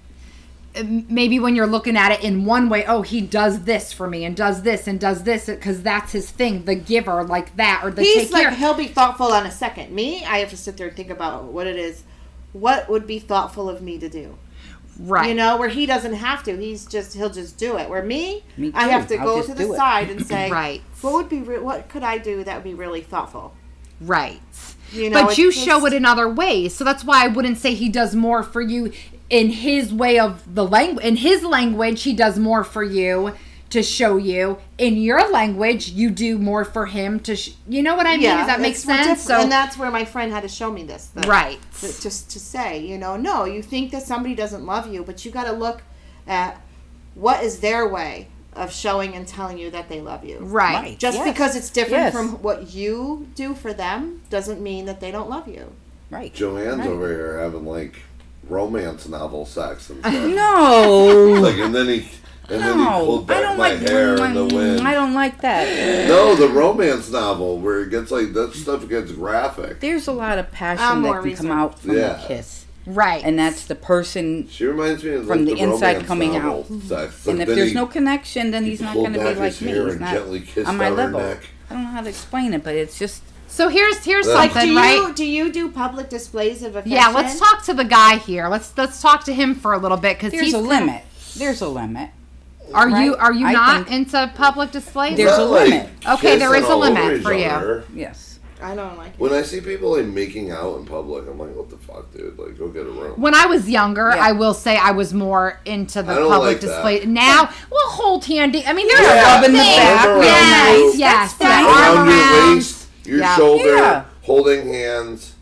maybe when you're looking at it in one way, oh, he does this for me and does this and does this because that's his thing, the giver, like that, or the
He's
take
like
care.
he'll be thoughtful on a second. Me, I have to sit there and think about what it is. What would be thoughtful of me to do?
Right.
You know, where he doesn't have to. He's just he'll just do it. Where me,
Me
I have to
I'll
go to the side and say,
Right.
What would be re- what could I do that would be really thoughtful?
Right.
You know,
but you
just-
show it in other ways. So that's why I wouldn't say he does more for you in his way of the language. In his language, he does more for you to show you. In your language, you do more for him to. Sh- you know what I mean? Does that make sense? So
and that's where my friend had to show me this. that-
right.
to- just to say, you know, no, you think that somebody doesn't love you, but you got to look at what is their way of showing and telling you that they love you.
Right.
Right.
Just
Yes.
because it's different
Yes.
from what you do for them doesn't mean that they don't love you.
right.
Joann's
Right.
over here having like romance novel sex and stuff.
No,
like, and then he and then he
no,
pulled
I
back
don't
my
like.
hair in the mm, wind.
I don't like that.
No, the romance novel where it gets like that stuff gets graphic.
There's a lot of passion
I'm
that
more
can come out from
Yeah.
a kiss,
Right.
and that's the person.
She reminds me of
From
like,
the inside coming
novel
out.
Sex.
And
Like,
if there's
he-
no connection, then he's not going to be like me. He's not on my level.
neck.
I don't know how to explain it, but it's just
so here's here's
Like,
something,
do you
right?
do you do public displays of affection?
Yeah, let's talk to the guy here. Let's let's talk to him for a little bit because
there's
he's
a limit. There's a limit.
Are you are you
I
not into public displays?
There's
Not,
a limit.
Okay, there is a limit
each
for you.
Yes.
I don't like. It.
When I see people like making out in public, I'm like, what the fuck, dude? Like, go get a room.
When I was younger,
Yeah.
I will say I was more into the public
like that.
display. Now, we'll hold handy. I mean, there's
Yeah,
a
rubbing the back,
Arm
Yes, yes,
That's
yeah,
fine.
arm
around your
around.
waist, your
Yeah.
shoulder,
Yeah.
holding hands.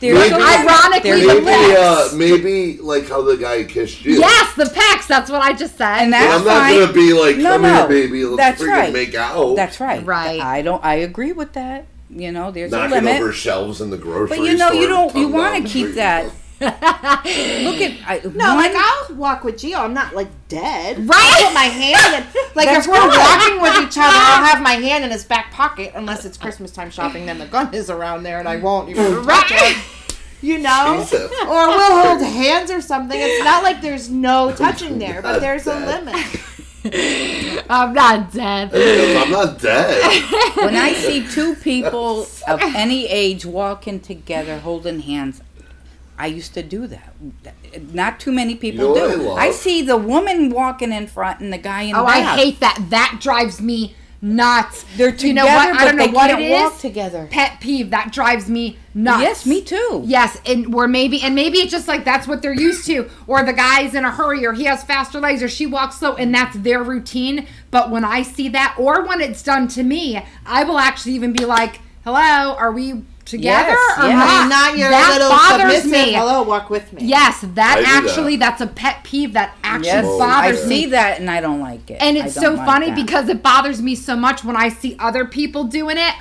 There's
Maybe-
a limit.
Ironically,
There's
the
a
Maybe, uh, maybe like how the guy kissed you.
Yes, the pecs. That's what I just said.
And
But
that's
I'm not
fine.
gonna be like,
No,
come
no.
here, baby, let's
That's
freaking
right.
make out.
That's right.
Right.
I don't. I agree with that. You know, there's a
knocking
limit.
over shelves in the grocery
But you know,
store.
you don't- you wanna keep
street.
that. Look at I,
No,
one,
like I'll walk with Gio. I'm not like dead.
Right.
I'll put my hand in. Like
That's
if we're walking with each other, I'll have my hand in his back pocket. Unless it's Christmas time shopping, then the gun is around there, and I won't even touch it. You know.
Jesus.
Or we'll hold hands or something. It's not like there's no touching there, but
Not
there's a limit.
I'm not dead.
I'm not dead.
when I see two people of any age walking together, holding hands, I used to do that. Not too many people
know what I
do. I see the woman walking in front and the guy in
Oh,
back.
I hate that. That drives me nuts.
They're together,
you know what? I don't know
they
what
can't
it
walk
is.
together.
Pet peeve. That drives me nuts.
Yes, me too.
Yes, and where maybe and maybe it's just like that's what they're used to, or the guy's in a hurry, or he has faster legs, or she walks slow, and that's their routine. But when I see that, or when it's done to me, I will actually even be like, "Hello, are we together
Yes,
or
yeah.
not.
I mean, not your
that
little
bothers
submissive,
me.
hello, walk with me.
Yes, that
I do
actually
that.
that's a pet peeve that actually
Yes,
Oh,
I
bothers
see
me.
that and I don't like it.
And it's so
like
funny
that.
because it bothers me so much when I see other people doing it.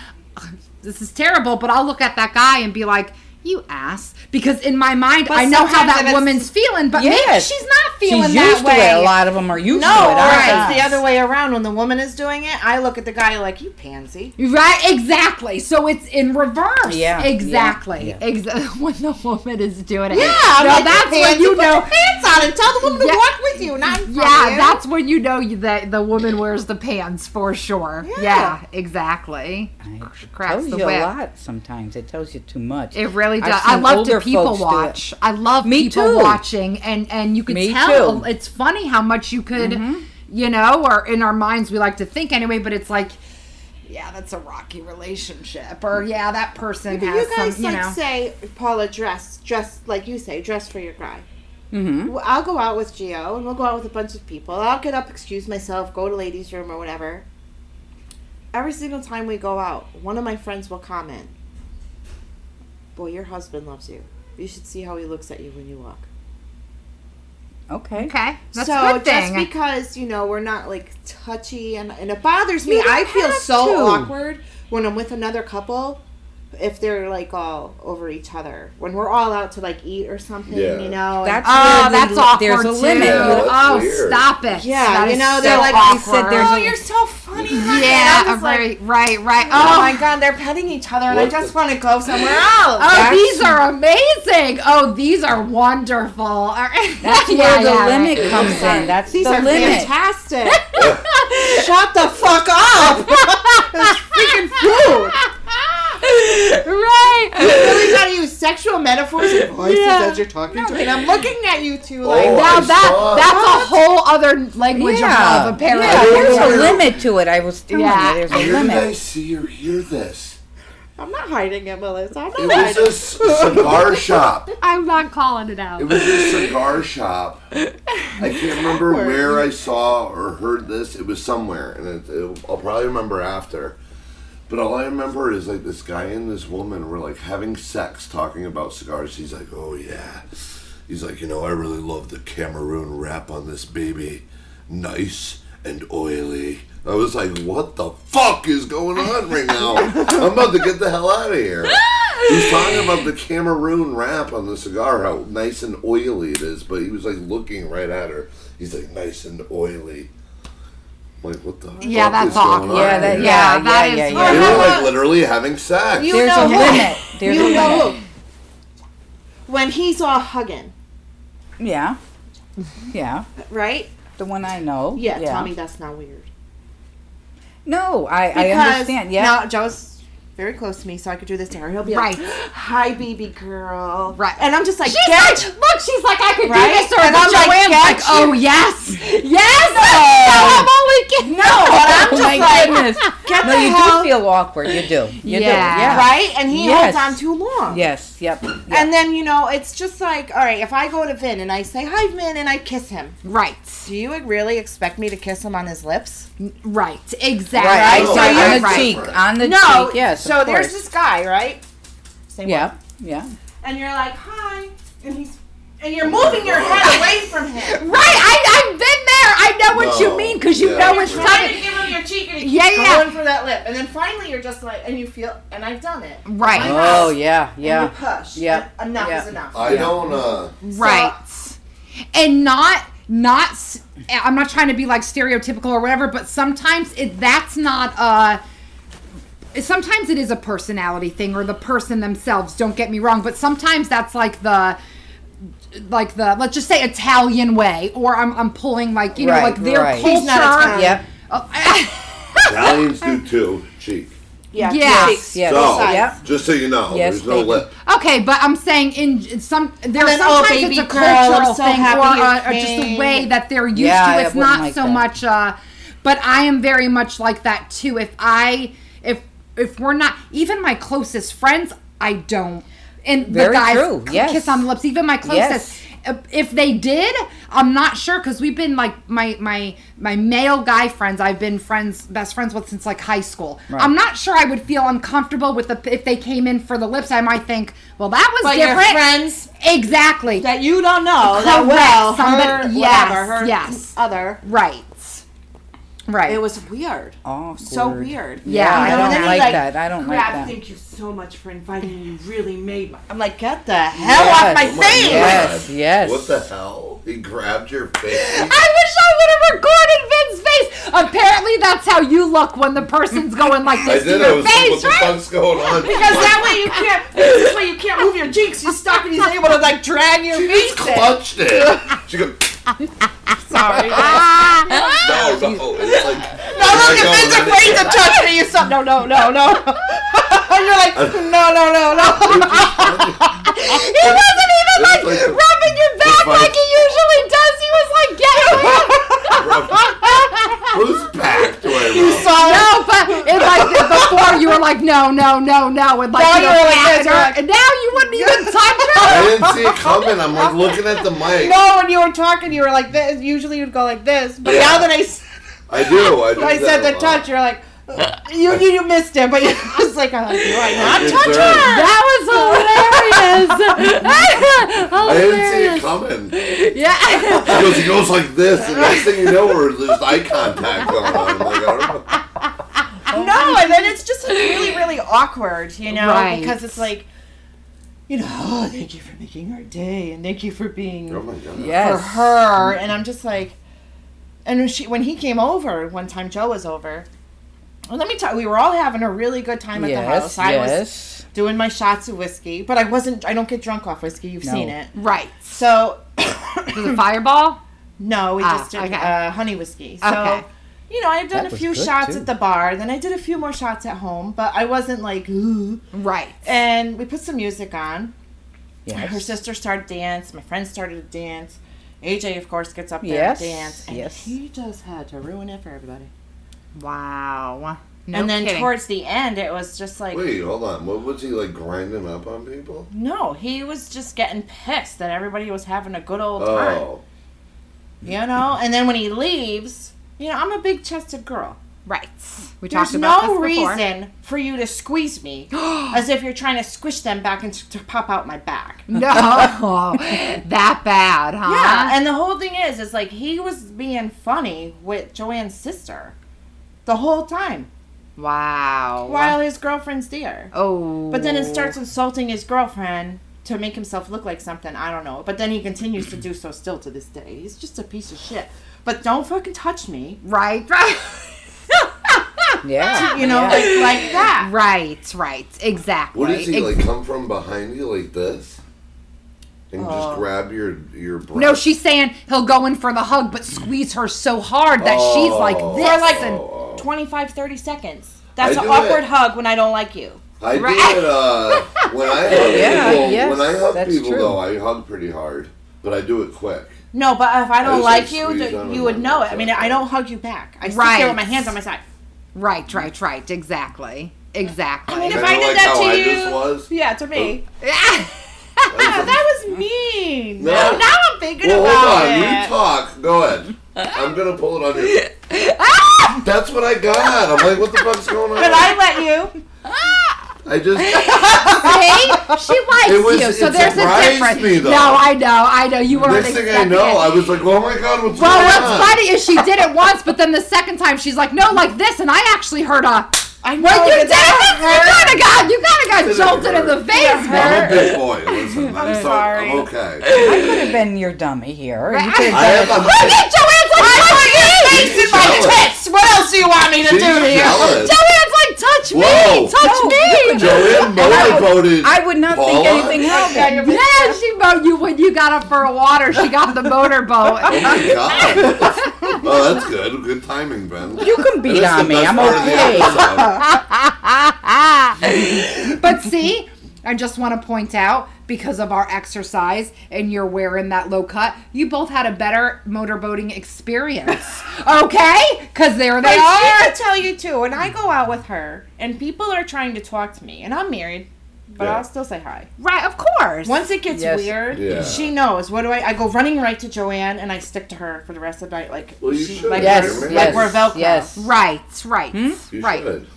This is terrible, but I'll look at that guy and be like, "You ass," because in my mind
But
I know how that woman's feeling, but maybe she's not feeling
she's
that
used
way.
to it. A lot of them are used
No,
to it.
or
aren't
it's the other way around. When the woman is doing it, I look at the guy like, you pansy.
Right, exactly. So it's in reverse.
Yeah,
exactly.
yeah,
Exa- when the woman is doing it.
Yeah,
no,
like,
that's when
pansy,
you
put
know.
your pants on and tell the woman
Yeah.
to walk with you, not in front
Yeah,
of you.
that's when you know that the woman wears the pants for sure. Yeah,
Yeah.
exactly.
It
Cracks
tells
the
you
whip.
a lot sometimes. It tells you too much.
It really
I've
does. I love to people
folks do it.
watch. I love
Me
people
too.
watching, and and you can
Me
tell
too. Mm-hmm.
it's funny how much you could, you know, or in our minds we like to think anyway, but it's like. Yeah, that's a rocky relationship, or yeah, that person
But
has
you guys
some, you
like
know.
say, Paula, dress, dress like you say, dress for your guy.
Mm-hmm.
I'll go out with Geo, and we'll go out with a bunch of people. I'll get up, excuse myself, go to ladies' room or whatever. Every single time we go out, one of my friends will comment, "Boy, your husband loves you. You should see how he looks at you when you walk."
Okay.
Okay, that's
so
a good
just because you know we're not like touchy and and it bothers me,
You don't
I feel so
to.
awkward when I'm with another couple. If they're like all over each other, when we're all out to like eat or something,
Yeah.
you know, and-
That's
Oh,
where the-
that's awkward
There's a
too.
limit.
Yeah,
oh,
weird.
stop it.
Yeah,
That
you know,
so
they're like,
you said
awkward.
there's
oh,
a-
you're so funny. honey."
yeah,
And I'm like,
right, right, right.
oh
Oh,
my god, they're petting each other, and I just
the-
want to go somewhere else.
Oh,
That's-
these are amazing. Oh, these are wonderful.
That's where the limit comes in. That's
These
the
are
limit.
fantastic. Shut the fuck up. it's freaking food.
Right.
You really gotta use sexual metaphors and voices
Yeah.
as you're talking to me. And I'm looking at you two
Oh,
like,
Now
I
that that's a whole other language
Yeah.
of love, apparently.
Yeah, there's a limit to it. I was telling
Yeah.
you, there's a
Where did I see or hear this?
I'm not hiding it, Melissa. I'm not
It was
hiding
a c- cigar shop.
I'm not calling it out.
It was a cigar shop. I can't remember where I saw or heard this. It was somewhere, and it, it, I'll probably remember after. But all I remember is like this guy and this woman were like having sex, talking about cigars. He's like, "Oh yeah," he's like, "You know, I really love the Cameroon wrap on this baby, nice and oily." I was like, "What the fuck is going on right now? I'm about to get the hell out of here." He's talking about the Cameroon wrap on the cigar, how nice and oily it is, but he was like looking right at her. He's like, nice and oily. I'm like, what the
Yeah,
fuck
that's
is going
awkward.
on
Yeah, that-
Yeah,
yeah,
that
yeah,
is
yeah,
They
yeah.
were like literally having sex.
You
There's
know
a
who?
limit. There's
you
a
know
limit.
who? When he's all hugging,
Yeah. Mm-hmm. Yeah.
right?
The one I know.
Yeah, tell me that's not weird.
No, I, I understand. Yeah.
now Joe's very close to me, so I could do this to her. He'll be like, "Hi, baby girl,"
Right.
And I'm just like,
She's
"Get
like, look, she's like, I could
Right?
do this, or
And I'm like,
Joann's
get
like, oh
you-
yes, yes. No, I'm only kidding.
No, but I'm
oh
just
my
like,
goodness.
get
No,
the
you
hell
do feel awkward. You do. You
Yeah.
do. Yeah.
right, and he
Yes.
holds on too long.
Yes. Yep. yep.
And then you know, it's just like, all right, if I go to Vin and I say hi, Vin, and I kiss him,
Right,
do you really expect me to kiss him on his lips?
right, exactly.
right.
Oh,
So on the
right.
cheek. On the
no.
cheek. Yes.
So
of
there's this guy, right? Same
Yeah.
one.
Yeah.
And you're like, hi, and he's, and you're moving your head away from him.
Right, I, I've been there. I know what you mean because you
yeah.
know
You're
it's
trying to
coming.
give him your cheek, and he
Yeah,
keeps
yeah.
going for that lip, and then finally you're just like, and you feel, and I've done it.
Right.
My
Oh
house,
yeah.
and
Yeah.
you push.
Yeah.
and Enough
Yep.
is enough.
I don't, uh,
Right. and not not s- I'm not trying to be like stereotypical or whatever, but sometimes it that's not uh sometimes it is a personality thing or the person themselves, don't get me wrong, but sometimes that's like the like the let's just say Italian way or I'm I'm pulling like, you know, like their
right.
culture.
He's not Italian.
Yep.
Oh,
Italians do too. Cheek.
yeah,
Yes.
Yes.
So.
Yep.
just so you know,
Yes,
there's no
baby.
lip.
Okay, but I'm saying in some there's
then, oh,
sometimes
baby
it's a
girl,
cultural
so
thing
happy
or,
you
uh, or just the way that they're used
Yeah,
to. It's
wouldn't
not
like
so
that.
much. Uh, but I am very much like that too. If I if if we're not even my closest friends, I don't. And the
Very
guys
true,
k-
yes.
kiss on the lips. Even my closest.
Yes.
if they did, I'm not sure because we've been like my my my male guy friends. I've been friends, best friends with since like high school.
Right.
I'm not sure I would feel uncomfortable with the if they came in for the lips. I might think, well, that was
But your
different.
friends
exactly.
that you don't know that well,
Somebody-
her,
yes,
whatever, her
yes.
other.
right. Right.
It was weird.
Awkward.
So weird.
Yeah,
I
You know,
don't
and then
like
like,
that. I don't like
Crap,
that.
thank you so much for inviting me. You really made my. I'm like, get the hell off my
Yes.
face!
Yes, yes.
What the hell? He grabbed your face.
I wish I would have recorded Vin's face. Apparently, that's how you look when the person's going like
I
this to
did. I
your
was like,
face,
what the fuck's going on?
Because that way you can't. This way you can't move your cheeks. You're stuck, and he's able to like drag your
She
face.
just
in.
clutched it. She goes,
Sorry.
Ah.
no, no. It's like,
No, look at Vin's afraid to touch me. You stop. No, no, no, no. You're like, no, no, no, no.
He wasn't even like,
like
rubbing your back
like-
like he usually does. He was like getting
Whose back do I
You saw it.
No, but it like before you were like no, no, no, no, and like
Now
you know,
you're like
patting
this,
her,
you're like-
and now you wouldn't even touch her.
I didn't see it coming. I'm like looking at the mic.
No, when you were talking, you were like this. Usually you'd go like this, but
Yeah.
now that I, s-
I do. I, do
I said
that
the touch, you're like, you you, you missed it, but you was like, I'm like, do I not
I
touch
deserve-
her?
That was hilarious.
I didn't see it coming.
Yeah.
He goes, he goes like this, and next thing you know, we're there's eye contact going on. Like, I don't know.
No, and then it's just really, really awkward, you know,
Right.
because it's like, you know, oh, thank you for making our day, and thank you for being
Oh my god.
for
Yes.
her, and I'm just like, and when she when he came over one time, Joe was over. Well, let me tell you, we were all having a really good time at the house.
Yes,
was
yes.
Doing my shots of whiskey, but I wasn't. I don't get drunk off whiskey. You've
No.
seen it.
Right.
So
Was it Fireball?
no, we
Ah,
just did
okay.
uh, honey whiskey. So
Okay.
you know, I had done
That
a few shots
too.
at the bar, then I did a few more shots at home, but I wasn't like ooh.
Right.
And we put some music on.
Yes.
Her sister started to dance. My friend started to dance. AJ, of course, gets up there
Yes,
and dance, and
yes.
he just had to ruin it for everybody.
Wow. No
and then
kidding.
towards the end, it was just like,
Wait, hold on. What was he like grinding up on people?
no, he was just getting pissed that everybody was having a good old oh. time.
Oh,
You know? And then when he leaves, you know, I'm a big chested girl.
right. We
There's
talked about
no
this before.
reason for you to squeeze me as if you're trying to squish them back and to pop out my back.
No, that bad, huh?
Yeah, and the whole thing is, is like he was being funny with Joann's sister the whole time
wow.
while his girlfriend's there.
Oh.
But then it starts insulting his girlfriend to make himself look like something. I don't know. But then he continues to do so still to this day. He's just a piece of shit. But don't fucking touch me.
Right. Right.
Yeah.
You know,
yeah.
like, like that.
Right. Right. Exactly.
what does he like? Come from behind you like this, and
Oh.
just grab your your breast?
No, she's saying he'll go in for the hug, but squeeze her so hard that she's like
Oh.
this.
For like
Oh, oh.
25, 30 seconds. That's
I
an awkward
it.
hug when I don't like you.
I
Right.
do it uh, when I hug
Yeah,
people.
yes,
when I hug
that's
people,
true.
though, I hug pretty hard, but I do it quick.
No, but if I don't
just,
like
like,
you,
squeeze
you would know it. I mean. I don't hug you back. I sit
Right.
there with my hands on my side.
right. Right. Right. Exactly. Exactly.
I mean, if
Kinda
I did
like
that
how
to
I
you,
just was.
yeah, to me.
That's-
that was mean.
No.
Now, now I'm thinking
well,
about
hold on.
it.
You talk. Go ahead. I'm gonna pull it on your. Ah! That's what I got. I'm like, what the fuck's going on?
But I let you.
I just.
See, she likes
was-
you, so
it
there's a difference.
me, though.
No, I know, I know. You weren't
Next thing I know,
it.
I was like, oh my god, what's going on?
Well, what's
on?
funny is she did it once, but then the second time she's like, no, like this, and I actually heard a.
I know.
Well, you did it. You kind of got, you kind of got
Did it
jolted in the
hurt?
face,
I'm a
man.
big boy. Listen, I'm, so,
sorry.
I'm okay.
I could have been your dummy here. You could
I
have
have
done
a.
Look at Joann's like, touch me.
face in my tits. What else do you want me to
She's
do to you?
jealous.
Joann's like, touch me,
Whoa.
touch
No,
me.
Joann motorboated.
I would not think
Paula?
anything happened.
Yeah, she voted you when you got up for a water, she got the motorboat.
Oh my god. oh, that's good. Good timing, Ben.
You can beat on me. I'm
part of the
okay.
but see, I just want to point out because of our exercise and you're wearing that low cut, you both had a better motorboating experience. okay? Because there
But
they
she
are.
can tell you too. When I go out with her and people are trying to talk to me, and I'm married, but
Yeah.
I'll still say hi.
Right, of course.
Once it gets
Yes.
weird,
Yeah.
she knows. What do I? I go running right to Joann and I stick to her for the rest of the night. Like,
Well,
she- like,
Yes,
we're,
yes,
like we're Velcro.
yes.
right, right, hmm?
You
right,
should.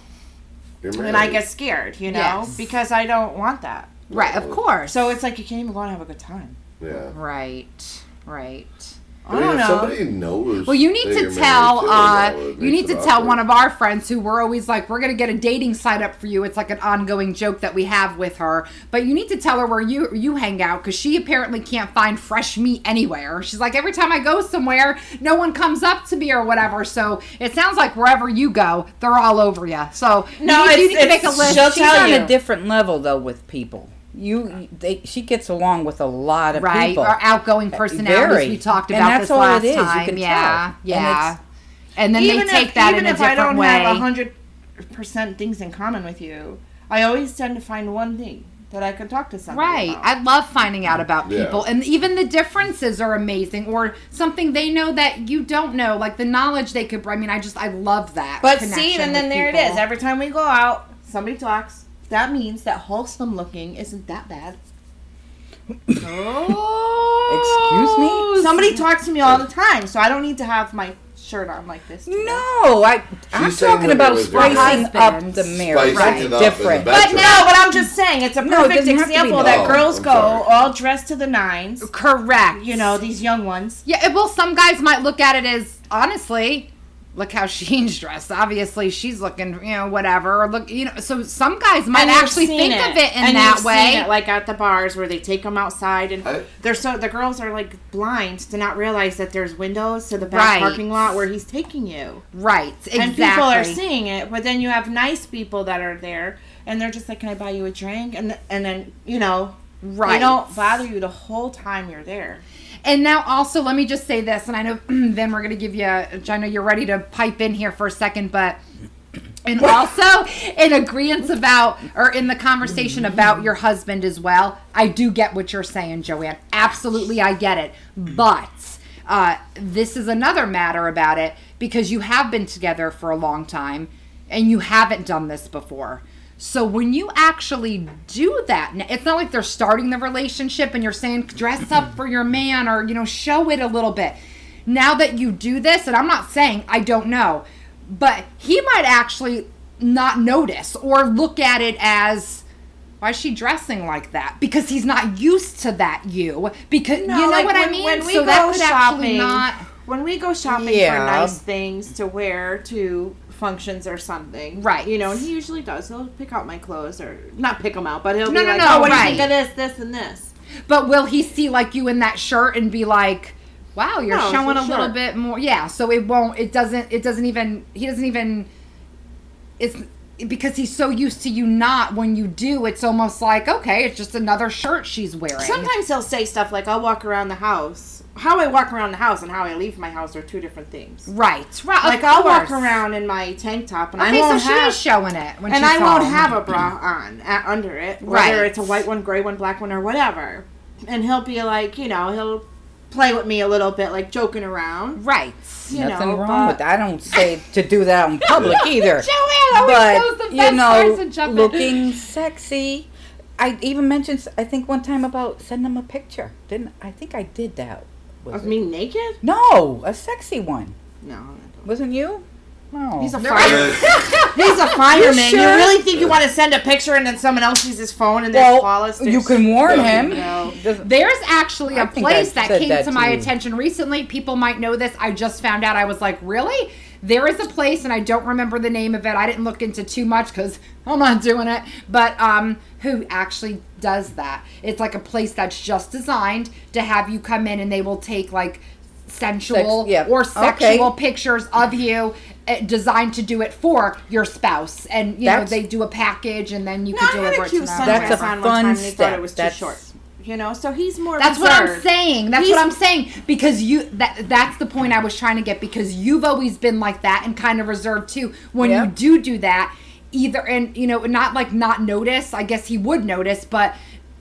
You're married.
And I get scared, you know,
Yes.
because I don't want that.
Right. Of course.
So it's like you can't even go and have a good time.
Yeah.
right, right.
I,
I
don't
if
know.
somebody knows.
Well, you need to tell. Uh,
that
you need to
it
tell
awkward.
one of our friends who we're always like, we're gonna get a dating site up for you. It's like an ongoing joke that we have with her. But you need to tell her where you you hang out because she apparently can't find fresh meat anywhere. She's like, every time I go somewhere, no one comes up to me or whatever. So it sounds like wherever you go, they're all over you. So
No,
you need, you
it's-
need to make a
it's-
list.
she'll
She's
tell
on
you.
a different level though with people. You, they, she gets along with a lot of
right
people.
or outgoing personalities
Very.
we talked
And
about
that's
this
all
last
is. You
time
can
yeah
tell.
Yeah
it's-
and, then
even
they take
if,
that
even
in a
if I
different
don't
way
have hundred percent things in common with you, I always tend to find one thing that I can talk to somebody
Right.
about.
I love finding out about
Yeah.
people. And even the differences are amazing or something they know that you don't know, like the knowledge they could I mean, I just I love that.
But see, and then there it
people.
is. Every time we go out, somebody talks. That means that wholesome looking isn't that bad.
Oh. Excuse me.
Somebody talks to me all the time, so I don't need to have my shirt on like this. today.
No, I, I'm
She's
talking about
it
spicing up the marriage.
Spicing it
Right.
up in the
Different.
But no, but I'm just saying it's a
No, it
perfect
doesn't have to be
example
that.
that
Oh,
girls
I'm
go
sorry.
all dressed to the nines.
Correct.
You know, these young ones.
Yeah, well some guys might look at it as honestly Look how she's dressed. Obviously, she's looking, you know, whatever. Look, you know. So some guys might
And
actually
seen
think of it in
and
that
you've
way.
Seen it, like at the bars where they take them outside and
I-
they're so the girls are like blind to not realize that there's windows to the back
Right.
parking lot where he's taking you.
right. Exactly.
And people are seeing it, but then you have nice people that are there and they're just like, "Can I buy you a drink?" And and then you know,
Right.
they don't bother you the whole time you're there.
And now, also, let me just say this, and I know then we're going to give you. I know you're ready to pipe in here for a second, but and also in agreement about or in the conversation about your husband as well. I do get what you're saying, Joann. Absolutely, I get it. But uh, this is another matter about it because you have been together for a long time and you haven't done this before. So when you actually do that, it's not like they're starting the relationship and you're saying dress up for your man or you know show it a little bit. Now that you do this, and I'm not saying I don't know, but he might actually not notice or look at it as why is she dressing like that? Because he's not used to that you. Because you know
like
what I mean?
When we
so
go
that could actually
shopping,
not
when we go shopping for nice things to wear to functions or something,
Right.
You know, and he usually does. He'll pick out my clothes or not pick them out, but he'll
No,
be
no,
like,
no,
"Oh, what
right.
do you think of this, this, and this?"
But will he see like you in that shirt and be like, "Wow, you're
No,
showing
a
a little bit more." Yeah, so it won't. It doesn't. It doesn't even. He doesn't even. It's because he's so used to you not. When you do, it's almost like okay, it's just another shirt she's wearing.
Sometimes he'll say stuff like, "I'll walk around the house." How I walk around the house and how I leave my house are two different things.
right, right.
Like
of
I'll walk around in my tank top and
Okay,
I
so
won't
she
have
is showing it when
and
she's
I won't have a bra on at, under it, whether
Right.
it's a white one, gray one, black one, or whatever. And he'll be like, you know, he'll play with me a little bit, like joking around.
right.
You
Nothing
know,
wrong
but-
with that. I don't say to do that out in public either.
Joann always knows
but
the
you
best
know,
parts and jump in.
looking sexy. I even mentioned. I think one time about sending him a picture. Didn't I think I did that? Was
Of
it?
me naked?
No, a sexy one.
No. I.
Wasn't you? No.
He's a fire. He's a fireman. You,
sure?
really think you want to send a picture and then someone else sees his phone and they're
well,
flawless?
you can warn him.
No.
There's actually
I
a place that came
that
to my
to you.
attention recently. People might know this. I just found out. I was like, really? There is a place, and I don't remember the name of it. I didn't look into too much because I'm not doing it. But um, who actually does that? It's like a place that's just designed to have you come in, and they will take like sensual
Sex- yeah.
or
Okay.
sexual pictures of you. uh, Designed to do it for your spouse, and you know they do a package, and then you
No,
can
I had
deliver it to
cute
them.
That's a fun
time thought
step.
it was too
That's-
short. You know, so he's more
That's what I'm saying. That's
He's-
what I'm saying because you that that's the point I was trying to get because you've always been like that and kind of reserved too. When
Yeah.
you do do that, either and you know not like not notice. I guess he would notice, but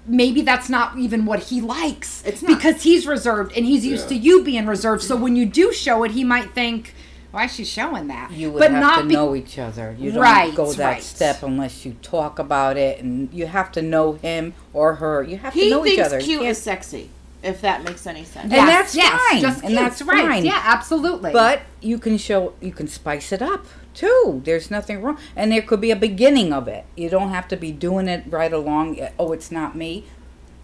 maybe that's not even what he likes.
It's not.
because he's reserved and he's used
Yeah.
to you being reserved. So when you do show it, he might think. Why is she showing that?
You would
but
have
not
to
be-
know each other. You don't
Right,
go that
right.
step unless you talk about it, and you have to know him or her. You have to
He
know each
thinks
other. You
cute
can't-
is sexy, if that makes any sense.
And that's fine,
Just
and that's
right.
fine.
Yeah, absolutely.
But you can show, you can spice it up too. There's nothing wrong, and there could be a beginning of it. You don't have to be doing it right along. Oh, it's not me.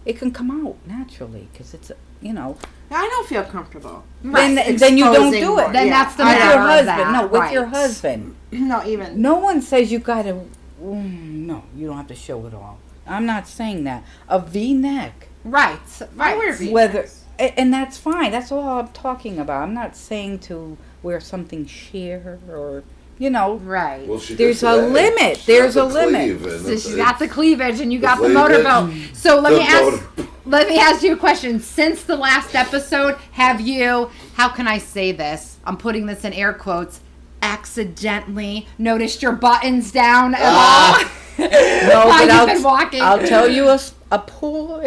It can come out naturally because it's, you know.
I don't feel comfortable.
Then, then you don't do it.
more.
Then
Yeah.
that's the
with
matter
your
of
husband.
that,
no, with your husband.
No, even.
No one says you gotta. Mm, no, you don't have to show it all. I'm not saying that. A V-neck,
right, right.
I wear V
whether, and that's fine. That's all I'm talking about. I'm not saying to wear something sheer or, you know.
Right.
Well, she
There's a limit.
She's
There's a
the
limit.
cleave,
So
it's-
she's got the cleavage, and you got the
cleavage.
motorboat. So let
the
me ask.
motor-
Let me ask you a question. Since the last episode, have you? How can I say this? I'm putting this in air quotes. Accidentally noticed your buttons down at
Ah.
all?
No,
While
but
you've
I'll,
been walking.
I'll tell you a, a pool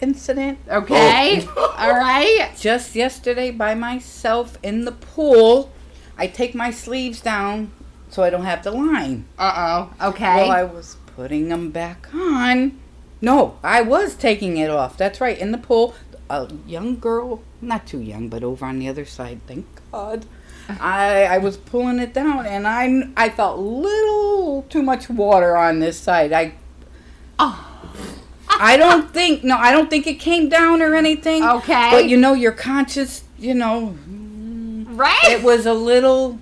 incident.
Okay.
Oh.
All right.
Just yesterday by myself in the pool, I take my sleeves down so I don't have the line.
Uh oh. Okay.
Well, I was putting them back on. No, I was taking it off. That's right. In the pool, a young girl, not too young, but over on the other side, thank God. I I was pulling it down, and I I felt little too much water on this side. I I don't think no, I don't think it came down or anything.
Okay.
But you know, you're conscious. You know,
right.
it was a little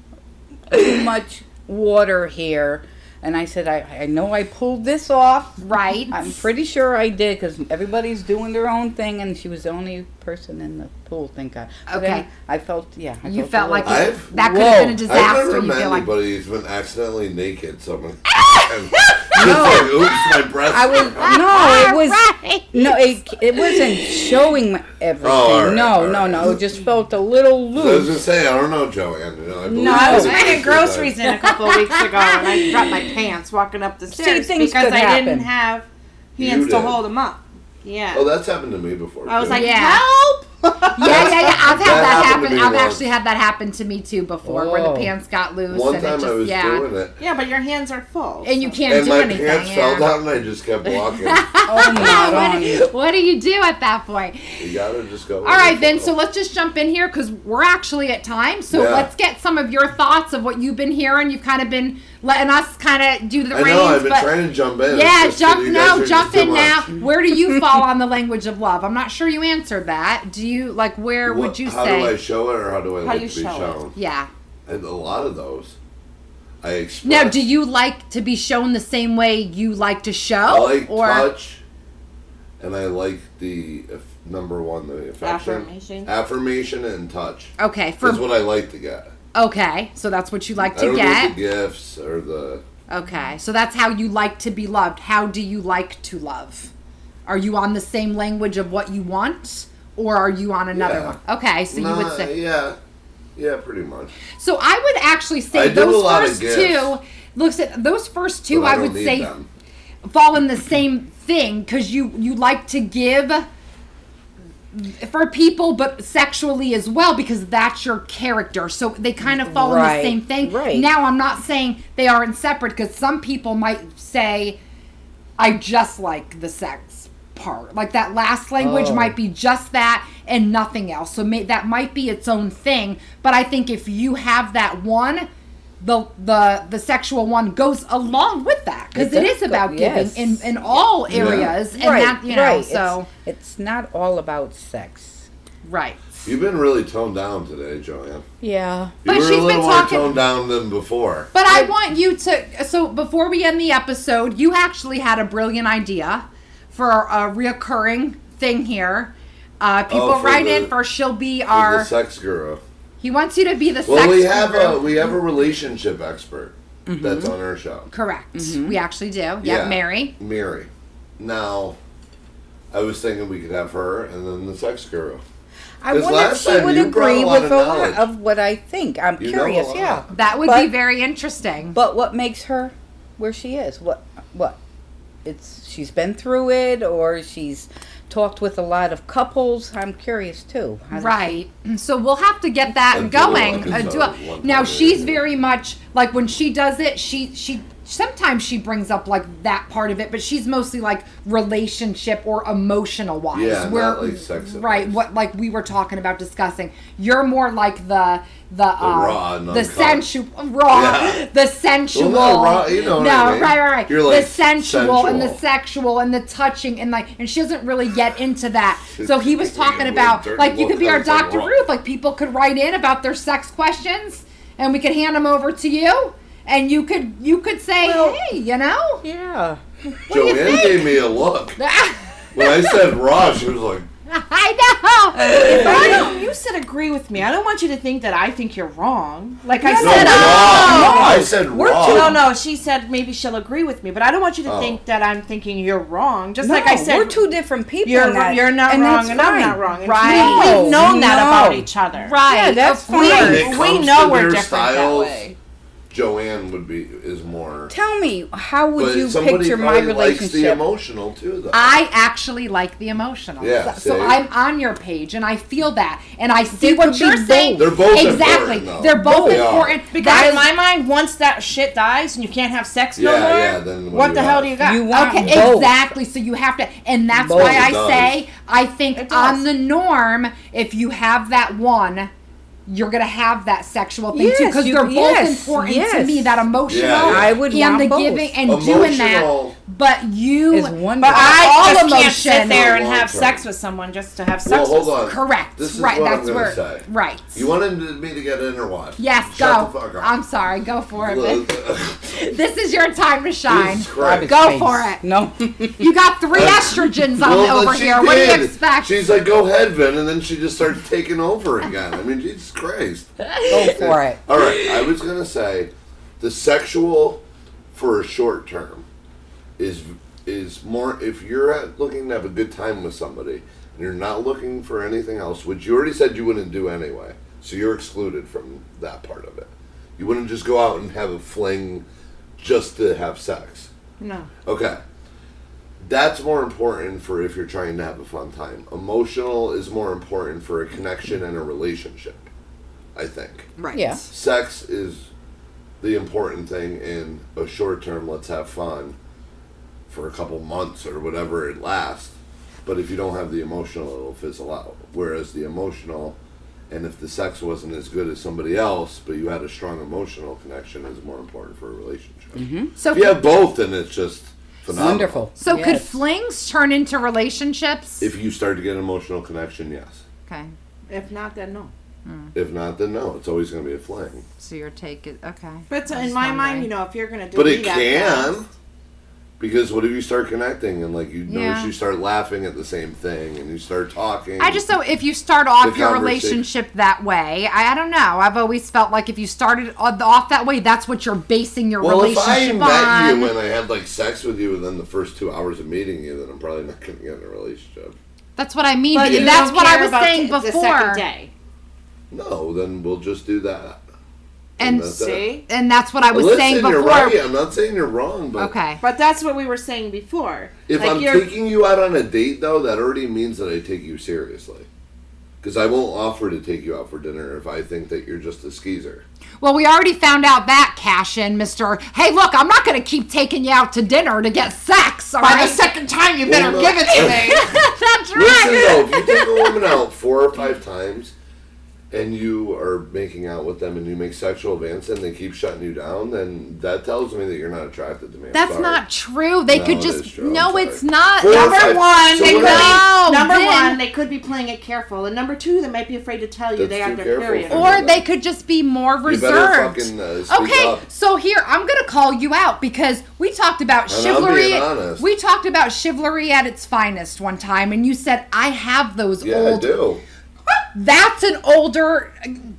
too much water here. And I said, I, I know I pulled this off.
right.
I'm pretty sure I did because everybody's doing their own thing, and she was the only person in the pool. Thank God.
Okay.
then I felt, yeah. I
You
a
felt like
little-
I've-
that could have been a
Whoa.
I've
disaster.
never
You
met
feel like
anybody who's been accidentally naked. So I'm like, and just like, oops, my breast.
I was no, it was
right.
no, it, it wasn't showing my- everything.
Oh, all right,
no,
all
no,
right.
no. It just felt a little loose.
I was
loose.
gonna say, I don't know, Joann. You know, I
No, I was
you.
bringing groceries in a couple of weeks ago, and I dropped my pants walking up the stairs
things
because I
happen.
didn't have hands to hold them up. Yeah.
Oh, that's happened to me before.
I was
too.
like,
Yeah.
help!
Yeah, yeah, yeah. I've had
That
that, happen. I've
once.
actually had that happen to me too before, where the
Oh.
pants got loose
one
and it
time
just
I was
yeah,
doing it,
yeah, but your hands are full.
and you can't
and
do
my
anything.
pants
yeah.
fell down, and I just kept walking.
Oh my
what,
god.
do you, what do you do at that point?
you gotta just go.
All right, then. So let's just jump in here because we're actually at time. So
Yeah.
let's get some of your thoughts of what you've been hearing. You've kind of been letting us kind of do the
I
reins,
know. I've been trying to jump in.
yeah,
It's just that
jump
you guys
no, jump in now. Where do you fall on the language of love? I'm not sure you answered that. Do you like where
What-
would you
how
say?
How do I show it, or how do I
How
like
you
to be
show it.
shown?
yeah.
And a lot of those, I express.
Now, do you like to be shown the same way you like to show,
I like
or
touch, and I like the if, number one, the affection,
Affirmation.
affirmation, and touch.
okay for
That's what I like to get.
okay? So that's what you like
I
to
don't
get.
the gifts or the.
Okay, so that's how you like to be loved. How do you like to love? Are you on the same language of what you want, or are you on another
Yeah.
one? Okay, so you would say.
yeah, yeah, pretty much.
So I would actually say
I do
those
a lot of
first
gifts.
two. Looks at those first two.
but
I, would say
them.
fall in the same thing because you you like to give for people but sexually as well because that's your character so they kind of fall in the same thing
right.
now i'm not saying they aren't separate because some people might say i just like the sex part like that last language
Oh.
might be just that and nothing else so may, that might be its own thing but i think if you have that one the the the sexual one goes along with that because
It
it
does go-
about
yes.
giving in in all
Yeah.
areas and that you know so
it's, it's not all about sex.
right
You've been really toned down today, Joann.
Yeah.
You
But
were
she's
a
been
little more
talking-
toned down than before.
but i want you to so before we end the episode you actually had a brilliant idea for a reoccurring thing here uh, people
Oh,
write
the-
in for she'll be our
the sex guru.
he wants you to be the
Well,
sex
we have
guru.
a we have a relationship expert that's on our show.
correct we actually do yeah, mary
Mary. Now, I was thinking we could have her and then the sex guru.
I wonder if
last
she would agree
a
with
of
a lot of what I think. I'm
You
curious, yeah.
that would
But-
be very interesting
But what makes her where she is? What what? It's she's been through it or she's talked with a lot of couples. I'm curious too. How does-
Right. So we'll have to get that
A
going.
duo
A
episode,
duo.
one
Now she's very much like when she does it. She she sometimes she brings up like that part of it, but she's mostly like relationship or emotional wise.
Yeah,
where,
not, like, sex
Right.
advice.
What like we were talking about discussing. You're more like the the uh, the
non-con-
sensual raw
Yeah.
the sensual
Well, raw, you know what
no
I mean.
right right right
You're,
the
like,
sensual, and the sexual and the touching and like and she doesn't really get into that so he was talking about like you could be our
look, I was like,
Dr. Ruth like people could write in about their sex questions and we could hand them over to you and you could you could say hey you know
Yeah.
Joann gave me a look. When I said raw, she was like,
I know
But I don't, you said agree with me. I don't want you to think that I think you're wrong. Like I
no,
said,
raw.
oh,
I said
we're
raw.
too, no, no. She said maybe she'll agree with me, but I don't want you to
Oh.
think that I'm thinking you're wrong. Just
No,
like I said,
we're two different people.
You're
in that,
you're not
and
wrong,
that's
and I'm not wrong. And
Right.
we- We've known that about each other.
right
Yeah, that's
of course.
When
We-
it
we know we're
their
different that way.
Joann would be is more.
Tell me, how would
But
you picture my
probably likes the
relationship?
emotional too, though.
I actually like the emotional.
Yeah,
So, so? I'm on your page and I feel that. And I see what you're
be
saying.
They're both
exactly.
important, though.
They're both
They are.
important.
Because
That
in
is-
my mind, once that shit dies and you can't have sex no more,
yeah, then what
what the
you
hell do you got?
You want
Okay,
both.
exactly. So you have to, and that's
Both.
why I
does.
say I think on the norm, if you have that one, you're gonna have that sexual thing too because they're both
yes,
important to me. That emotional,
Yeah, yeah.
I would
and
want
the
both.
giving and doing that.
Emotional-
But you,
Is one
But
But
I
all
just can't sit there and have
term.
sex with someone just to have sex
Well,
with
hold on.
correct,
This is
right?
what I'm
that's
gonna
where,
say.
right.
You wanted me to get in or what?
Yes,
Shut
go.
the fuck up.
I'm sorry. Go for it. This is your time to shine. Go
Face.
for it.
No.
You got three uh, estrogens on
Well,
over
but she
here. What do you expect?
She's like, go ahead, Vin, and then she just starts taking over again. I mean, Jesus Christ.
Go for it.
All right, I was gonna say, the sexual for a short term is is more if you're at, looking to have a good time with somebody and you're not looking for anything else, which you already said you wouldn't do anyway, so you're excluded from that part of it. You wouldn't just go out and have a fling just to have sex.
No.
Okay. That's more important for if you're trying to have a fun time. Emotional is more important for a connection and a relationship. I think.
right.
Yeah.
Sex is the important thing in a short term, let's have fun for a couple months or whatever it lasts. But if you don't have the emotional, it'll fizzle out. Whereas the emotional, and if the sex wasn't as good as somebody else, but you had a strong emotional connection, is more important for a relationship. Mm-hmm.
So
If you have both, then it's just phenomenal.
Wonderful.
So could flings turn into relationships?
If you start to get an emotional connection, yes.
okay.
If not, then no. Hmm.
If not, then no. It's always going to be a fling.
So your take is okay.
But
I'm
in my
wondering.
mind, you know, if you're gonna do
But it can.
fast-
Because what if you start connecting and like you notice
Yeah.
you start laughing at the same thing and you start talking.
I just know if you start off your relationship that way, I, I don't know. I've always felt like if you started off that way, that's what you're basing your
well, if I
relationship
met
on.
you and I had like sex with you within the first two hours of meeting you, then I'm probably not going to get in a relationship.
that's what I mean.
But
but
you
that's
don't
what I was
about
saying
the-
before.
The second day.
No, then we'll just do that.
And
that's it.
See?
and that's what I was
Listen,
saying before.
you're right. I'm not saying you're wrong, but
Okay.
But that's what we were saying before.
if
like
I'm
you're,
taking you out on a date, though, that already means that I take you seriously. Because I won't offer to take you out for dinner if I think that you're just a skeezer.
Well, we already found out that cash in, Mister. Hey, look, I'm not going to keep taking you out to dinner to get sex. All
by
right.
the second time, you
Well,
better
no.
give it to me.
that's
Listen
right.
though, if you take a woman out four or five times and you are making out with them and you make sexual advances and they keep shutting you down, then that tells me that you're not attracted to me. I'm
That's
sorry.
not true. They
No,
could
it
just
is true. I'm
no,
sorry.
it's not.
Four
Number
five-
one,
so
they could
I-
No,
be, number
then-
one, they could be playing it careful, and number two, they might be afraid to tell you
That's
they
too
have their
careful
period.
for me.
or they could just be more
You better
reserved.
fucking uh, speak
Okay,
up.
so here I'm gonna call you out because we talked about
And I'm
chivalry.
being honest.
We talked about chivalry at its finest one time, and you said I have those
Yeah,
old.
I do.
That's an older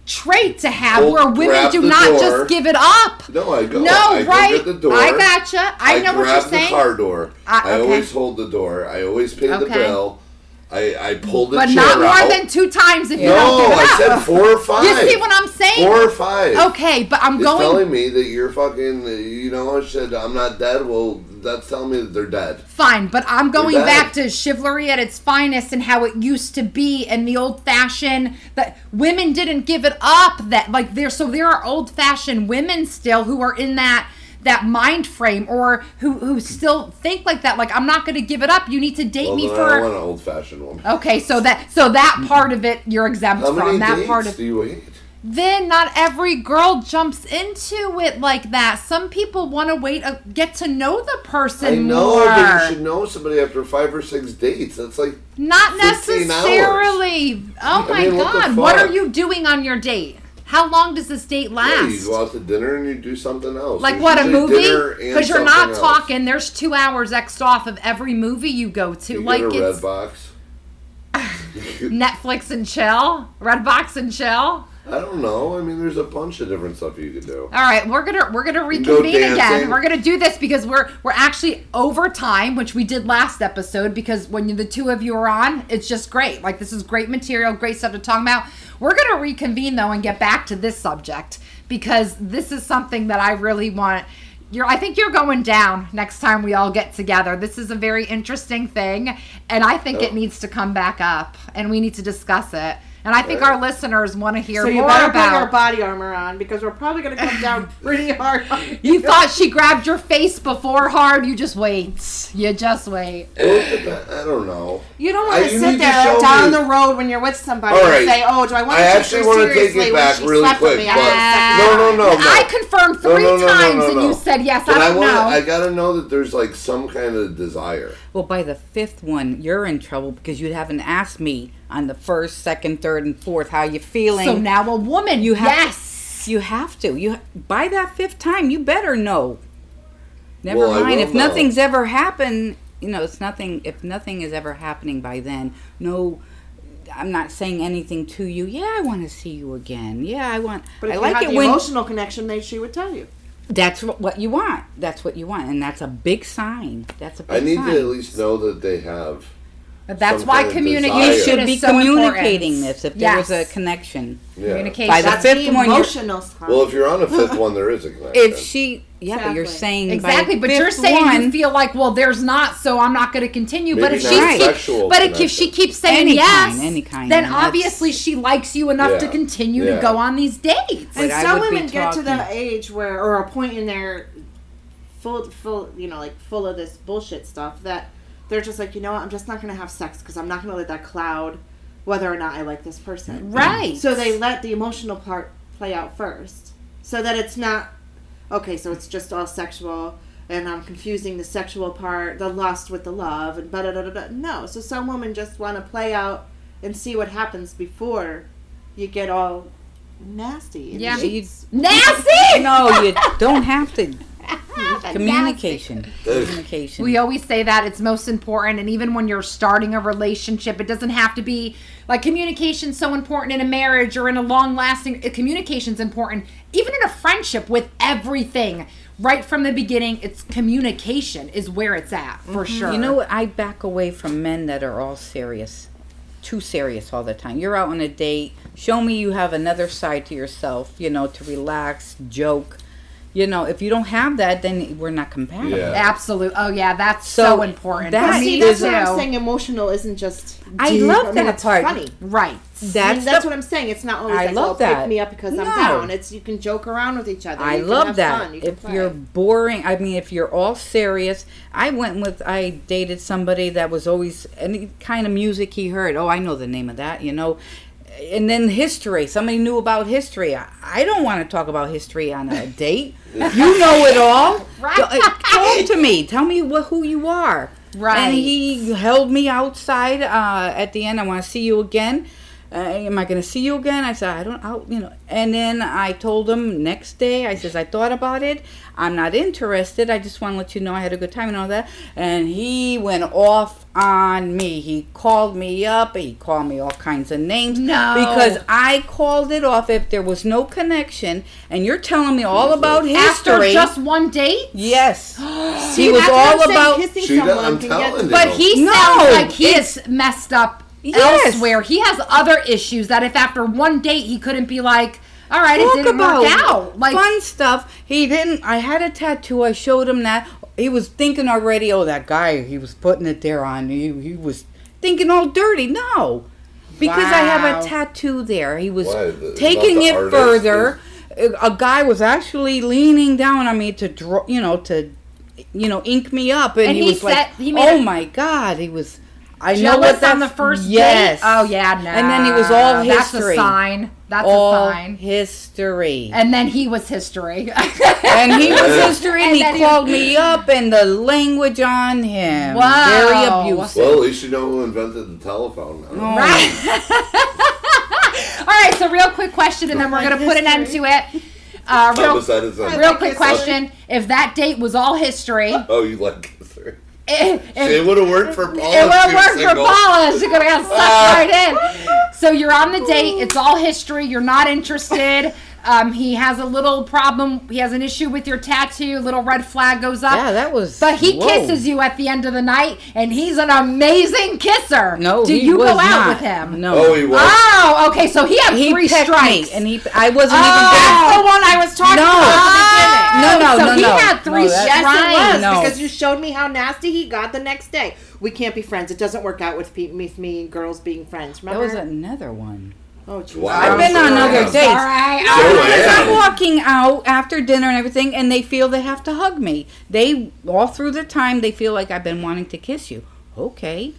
trait to have,
Well,
where women do not
door.
just give it up.
No, I go.
No,
I
right?
Go the door.
I gotcha. I, know what you're
grab the
saying.
car door.
Uh,
I always hold the door. I always pay the bill. I, I pull the
but not more
out.
than two times if you
no,
don't give it
I said four or five.
You see what I'm saying?
Four or five.
Okay, but I'm
It's
going.
telling me that you're fucking, you know, I said, I'm not dead. Well, that's telling me that they're dead.
Fine, but I'm going back to chivalry at its finest and how it used to be and the old fashioned that women didn't give it up that like there so there are old fashioned women still who are in that that mind frame or who who still think like that like I'm not going to give it up you need to date
Well,
me
then I want an old fashioned woman.
Okay, so that so that part of it you're exempt
How
from that
dates
part of
do you hate?
Then not every girl jumps into it like that. Some people want to wait, uh, get to know the person
I know,
more.
but you should know somebody after five or six dates. That's like
Not
15
necessarily. Oh
I
my
mean,
god, what are you doing on your date? How long does this date
yeah,
last?
you go out to dinner and you do something else.
like
There's
what a movie? Because you're not
else.
talking. There's two hours X'd off of every movie you go to.
You
like it's
Redbox.
Netflix and chill, Redbox and chill.
I don't know. I mean, there's a bunch of different stuff you could do.
All right, we're gonna we're gonna
go
reconvene again. We're gonna do this because we're we're actually over time, which we did last episode. Because when you, the two of you are on, it's just great. Like this is great material, great stuff to talk about. We're gonna reconvene though and get back to this subject because this is something that I really want. You're, I think you're going down next time we all get together. This is a very interesting thing, and I think it
Oh.
needs to come back up, and we need to discuss it. And I think our listeners want to hear
So you
more about.
put your body armor on because we're probably going to come down pretty hard. on
You thought she grabbed your face before hard. You just wait. You just wait.
Well, it dep- I don't know.
You don't want to sit there down
me-
the road when you're with somebody
All
and say, "Oh, do I want
I
to take
actually
her
wanna take it
when
back
she
really
slept with
quick,
me?" I ah.
No, no, no, no.
I confirmed three
no, no, no,
times,
no,
and
no.
you said yes.
But
I
I,
don't
want.
know.
I gotta know that there's like some kind of desire.
Well, by the fifth one, you're in trouble because you haven't asked me on the first, second, third, and fourth how you feeling.
so now a woman.
you have
yes.
you have to. You by that fifth time, you better know. Never
Well,
mind if
know.
nothing's ever happened. You know, it's nothing. If nothing is ever happening by then, no. I'm not saying anything to you. Yeah, I want to see you again. Yeah, I want.
But if
I
you
like
had
it
the
when
emotional connection, they she would tell you.
That's what you want. That's what you want, and that's a big sign. That's a big
I need
sign.
to at least know that they have.
That's
some
why
kind of
communication
you should
is
be
so
communicating
important.
this if
yes.
there was a connection.
Yeah.
communication.
By the
That's
fifth
the
one, you're-
emotional side.
Well, if you're on a fifth one, there is a connection.
If she, yeah, but you're
Exactly.
saying by
Exactly, but
fifth
you're saying
one,
you feel like, well, there's not, so I'm not going to continue. but
Maybe
if
not
she
Right.
keeps,
sexual
but if she
connection.
keeps saying
Any
yes,
kind, any kind,
then
and that's-
obviously she likes you enough to
Yeah.
continue to go on these dates.
But
and
I
some
would be
women get to the
talking-
age where, or a point in their full, full, you know, like full of this bullshit stuff that they're just like, you know what, I'm just not gonna have sex because I'm not gonna let that cloud whether or not I like this person.
Right.
So they let the emotional part play out first, so that it's not okay. So it's just all sexual, and I'm confusing the sexual part, the lust with the love, and da da da da. da. No, so some women just want to play out and see what happens before you get all nasty. and
Yeah.
you,
Nasty.
no, you don't have to. Communication, communication.
We always say that it's most important, and even when you're starting a relationship, it doesn't have to be like communication's so important in a marriage or in a long-lasting. Uh, communication's important, even in a friendship with everything. Right from the beginning, it's communication is where it's at for mm-hmm. sure.
You know what? I back away from men that are all serious, too serious all the time. You're out on a date. Show me you have another side to yourself. You know, to relax, joke. You know, if you don't have that, then we're not compatible.
Yeah.
Absolute. Oh yeah, that's so,
So
important.
that
For
see, that's what I'm saying. Emotional isn't just.
I
deep.
love
mean,
that
it's
part.
Funny.
Right.
That's
I mean, that's
the-
what I'm saying. It's not always
I
like,
love
oh,
that.
pick me up because
No.
I'm down. It's you can joke around with each other.
I
You can
love
have
that.
Fun. You
if
play.
you're boring, I mean, if you're all serious, I went with, I dated somebody that was always any kind of music he heard. Oh, I know the name of that, you know. And then history. Somebody knew about history. I, I don't want to talk about history on a date. you know it all.
Right.
Uh, Talk to me. Tell me what, who you are.
Right.
And he held me outside. Uh, at the end, I want to see you again. Uh, am I going to see you again? I said, I don't, I'll, you know. And then I told him next day, I says, I thought about it. I'm not interested. I just want to let you know I had a good time and all that. And he went off on me. He called me up. He called me all kinds of names.
No.
Because I called it off if there was no connection. And you're telling me all about
After
history.
just one date.
yes.
See,
he was
that's what I'm
all
saying,
about.
kissing
She does-
someone
I'm
can
telling
get.
you.
But he
No,
sounds like he
it's-
is messed up
Yes.
elsewhere. He has other issues that if after one date he couldn't be like, all right, it
Talk
didn't
about
work out. Like,
fun stuff. He didn't. I had a tattoo. I showed him that. he was thinking already. Oh, that guy, he was putting it there on. He, he was thinking all dirty. No, because I have a tattoo there. He was
Why?
Taking it
artist
further. A a guy was actually leaning down on me to draw, you know, to, you know, ink me up, and,
And
he,
he
was like,
said- he
"Oh
a-
my God!" He was. I know
Jealous
what that's
on the first
yes.
date? Oh yeah, no.
And then he was all history.
That's
history.
a sign. That's
all
a sign.
history.
And then he was history.
And he was history, and,
And
he
then he-
called me up, and the language on him,
Wow.
very abusive.
Well, at least you know who invented the telephone. Now.
Right. All right, so real quick question, and then we're gonna put an end to it. Uh, real,
Homicide is on-
real quick question: If that date was all history,
Oh, you like history?
it,
It would have worked for Paula.
it would have worked for. Paula. She could have got sucked right in. So you're on the date. It's all history. You're not interested. Um, he has a little problem. He has an issue with your tattoo. Little red flag goes up.
yeah, that was.
But he
whoa.
kisses you at the end of the night, and he's an amazing kisser.
No,
do
he
you
was
go out
not.
with him?
No,
Oh, he was.
Oh, okay. So he had
he
three strikes.
me, and he. I wasn't even.
Oh.
That's the one I was talking
No.
about at the beginning.
No, no,
so
no,
he
no.
had three
No, that-
Yes, it was
No.
because you showed me how nasty he got the next day. We can't be friends. It doesn't work out with pe- me, me and girls being friends.
That was another one.
Oh, geez.
Wow.
I've been on
Joann.
other dates.
All right.
Because I'm walking out after dinner and everything, and they feel they have to hug me. They all through the time they feel like I've been wanting to kiss you. Okay,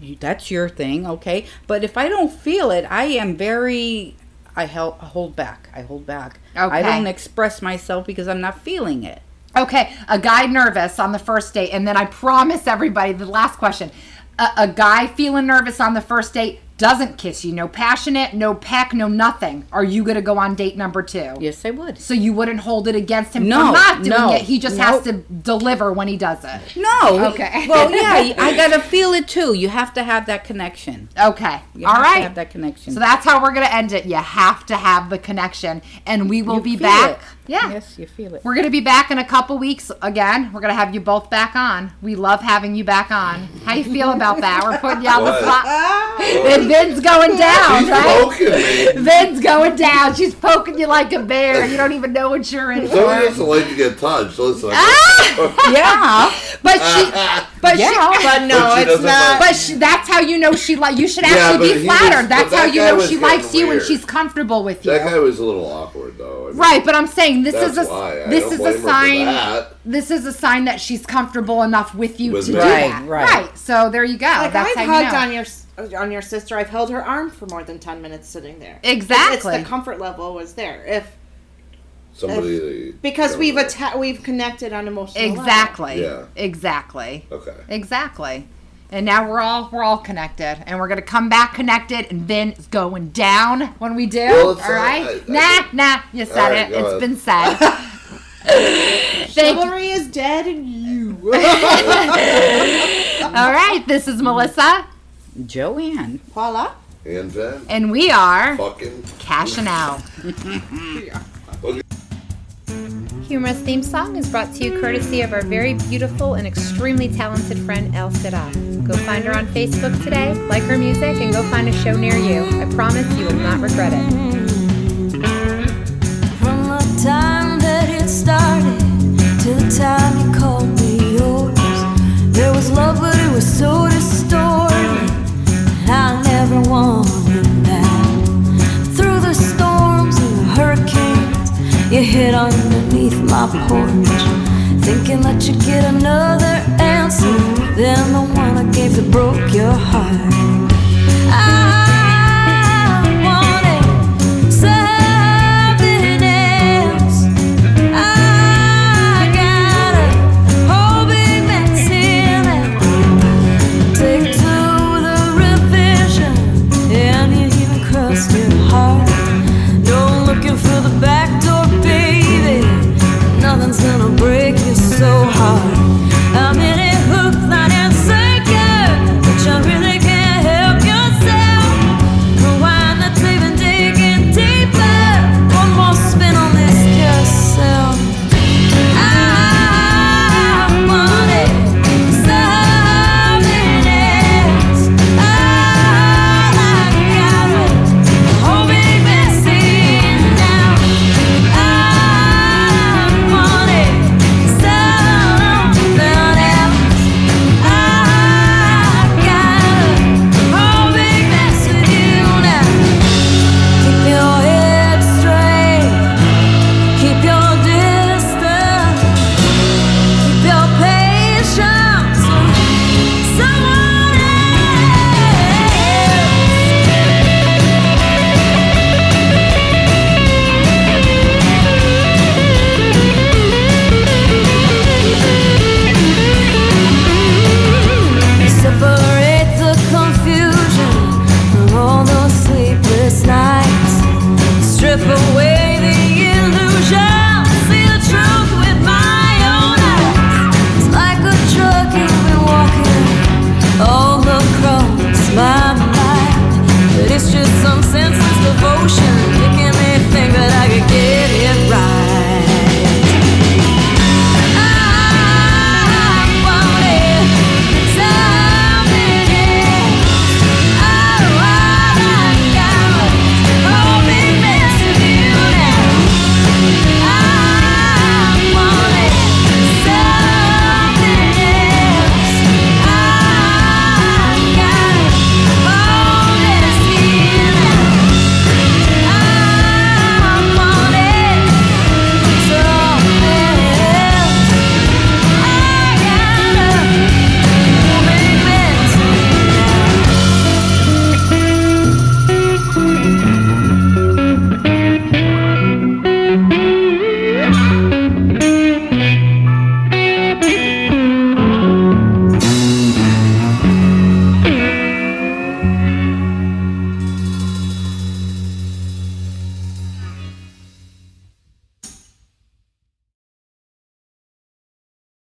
you, that's your thing. Okay, but if I don't feel it, I am very. I hel- I hold back. I hold back.
Okay.
I don't express myself because I'm not feeling it.
Okay, a guy nervous on the first date, and then I promise everybody the last question. A, a guy feeling nervous on the first date doesn't kiss you, no passionate, no peck, no nothing. Are you gonna go on date number two?
Yes, I would.
So you wouldn't hold it against him
No,
for not doing
no,
it. He just has to deliver when he does it.
No.
Okay.
Well, yeah, I gotta feel it too. You have to have that connection.
Okay.
You
All
have
right.
have that connection.
So that's how we're gonna end it. You have to have the connection, and we will
You
be
feel
back.
it.
Yeah.
Yes, you feel it.
We're going to be back in a couple weeks again. We're going to have you both back on. We love having you back on. How you feel about that? We're putting you on the
What?
spot. And Vin's going down,
She's
right?
poking me.
Vin's going down. She's poking you like a bear. You don't even know what you're in
Somebody
for.
doesn't like to get touched. Listen. Ah!
yeah.
But she, but
Yeah.
she,
But no,
But she
it's
doesn't
not.
but she, that's how you know she like. You should actually
but
be flattered.
was-
that's
but
how you know she
getting
likes you and she's comfortable with you.
that guy was a little awkward, though. I mean,
Right, but I'm saying this is a this is a sign. This is a sign that she's comfortable enough with you
With
to
me.
do
Right,
that.
right.
So there you go.
like
That's
I've
how
hugged
you know.
on your s- on your sister. I've held her arm for more than ten minutes sitting there.
Exactly.
It's, the comfort level was there. If
Somebody.
because we've atta- we've connected on emotional level.
Exactly.
Yeah.
Exactly.
Okay.
Exactly. And now we're all we're all connected, and we're gonna come back connected, and then it's going down when we do.
Well, it's,
all
uh,
right?
I- I
nah,
think-
nah. You said
All right,
it.
go
It's
ahead.
been said. Thank you.
Chivalry is dead, and you.
All right. This is Melissa,
Joann.
Voila.
And then
and we are
fucking.
cashing out.
Humorous theme song is brought to you courtesy of our very beautiful and extremely talented friend El Sida. Go find her on Facebook today, like her music, and go find a show near you. I promise you will not regret it.
From the time that it started to the time you called me yours, there was love, but it was so distorted. I never wanted that. Through the storms and the hurricanes, you hid underneath my porch, thinking that you'd get another answer than the one I gave that broke your heart. I islands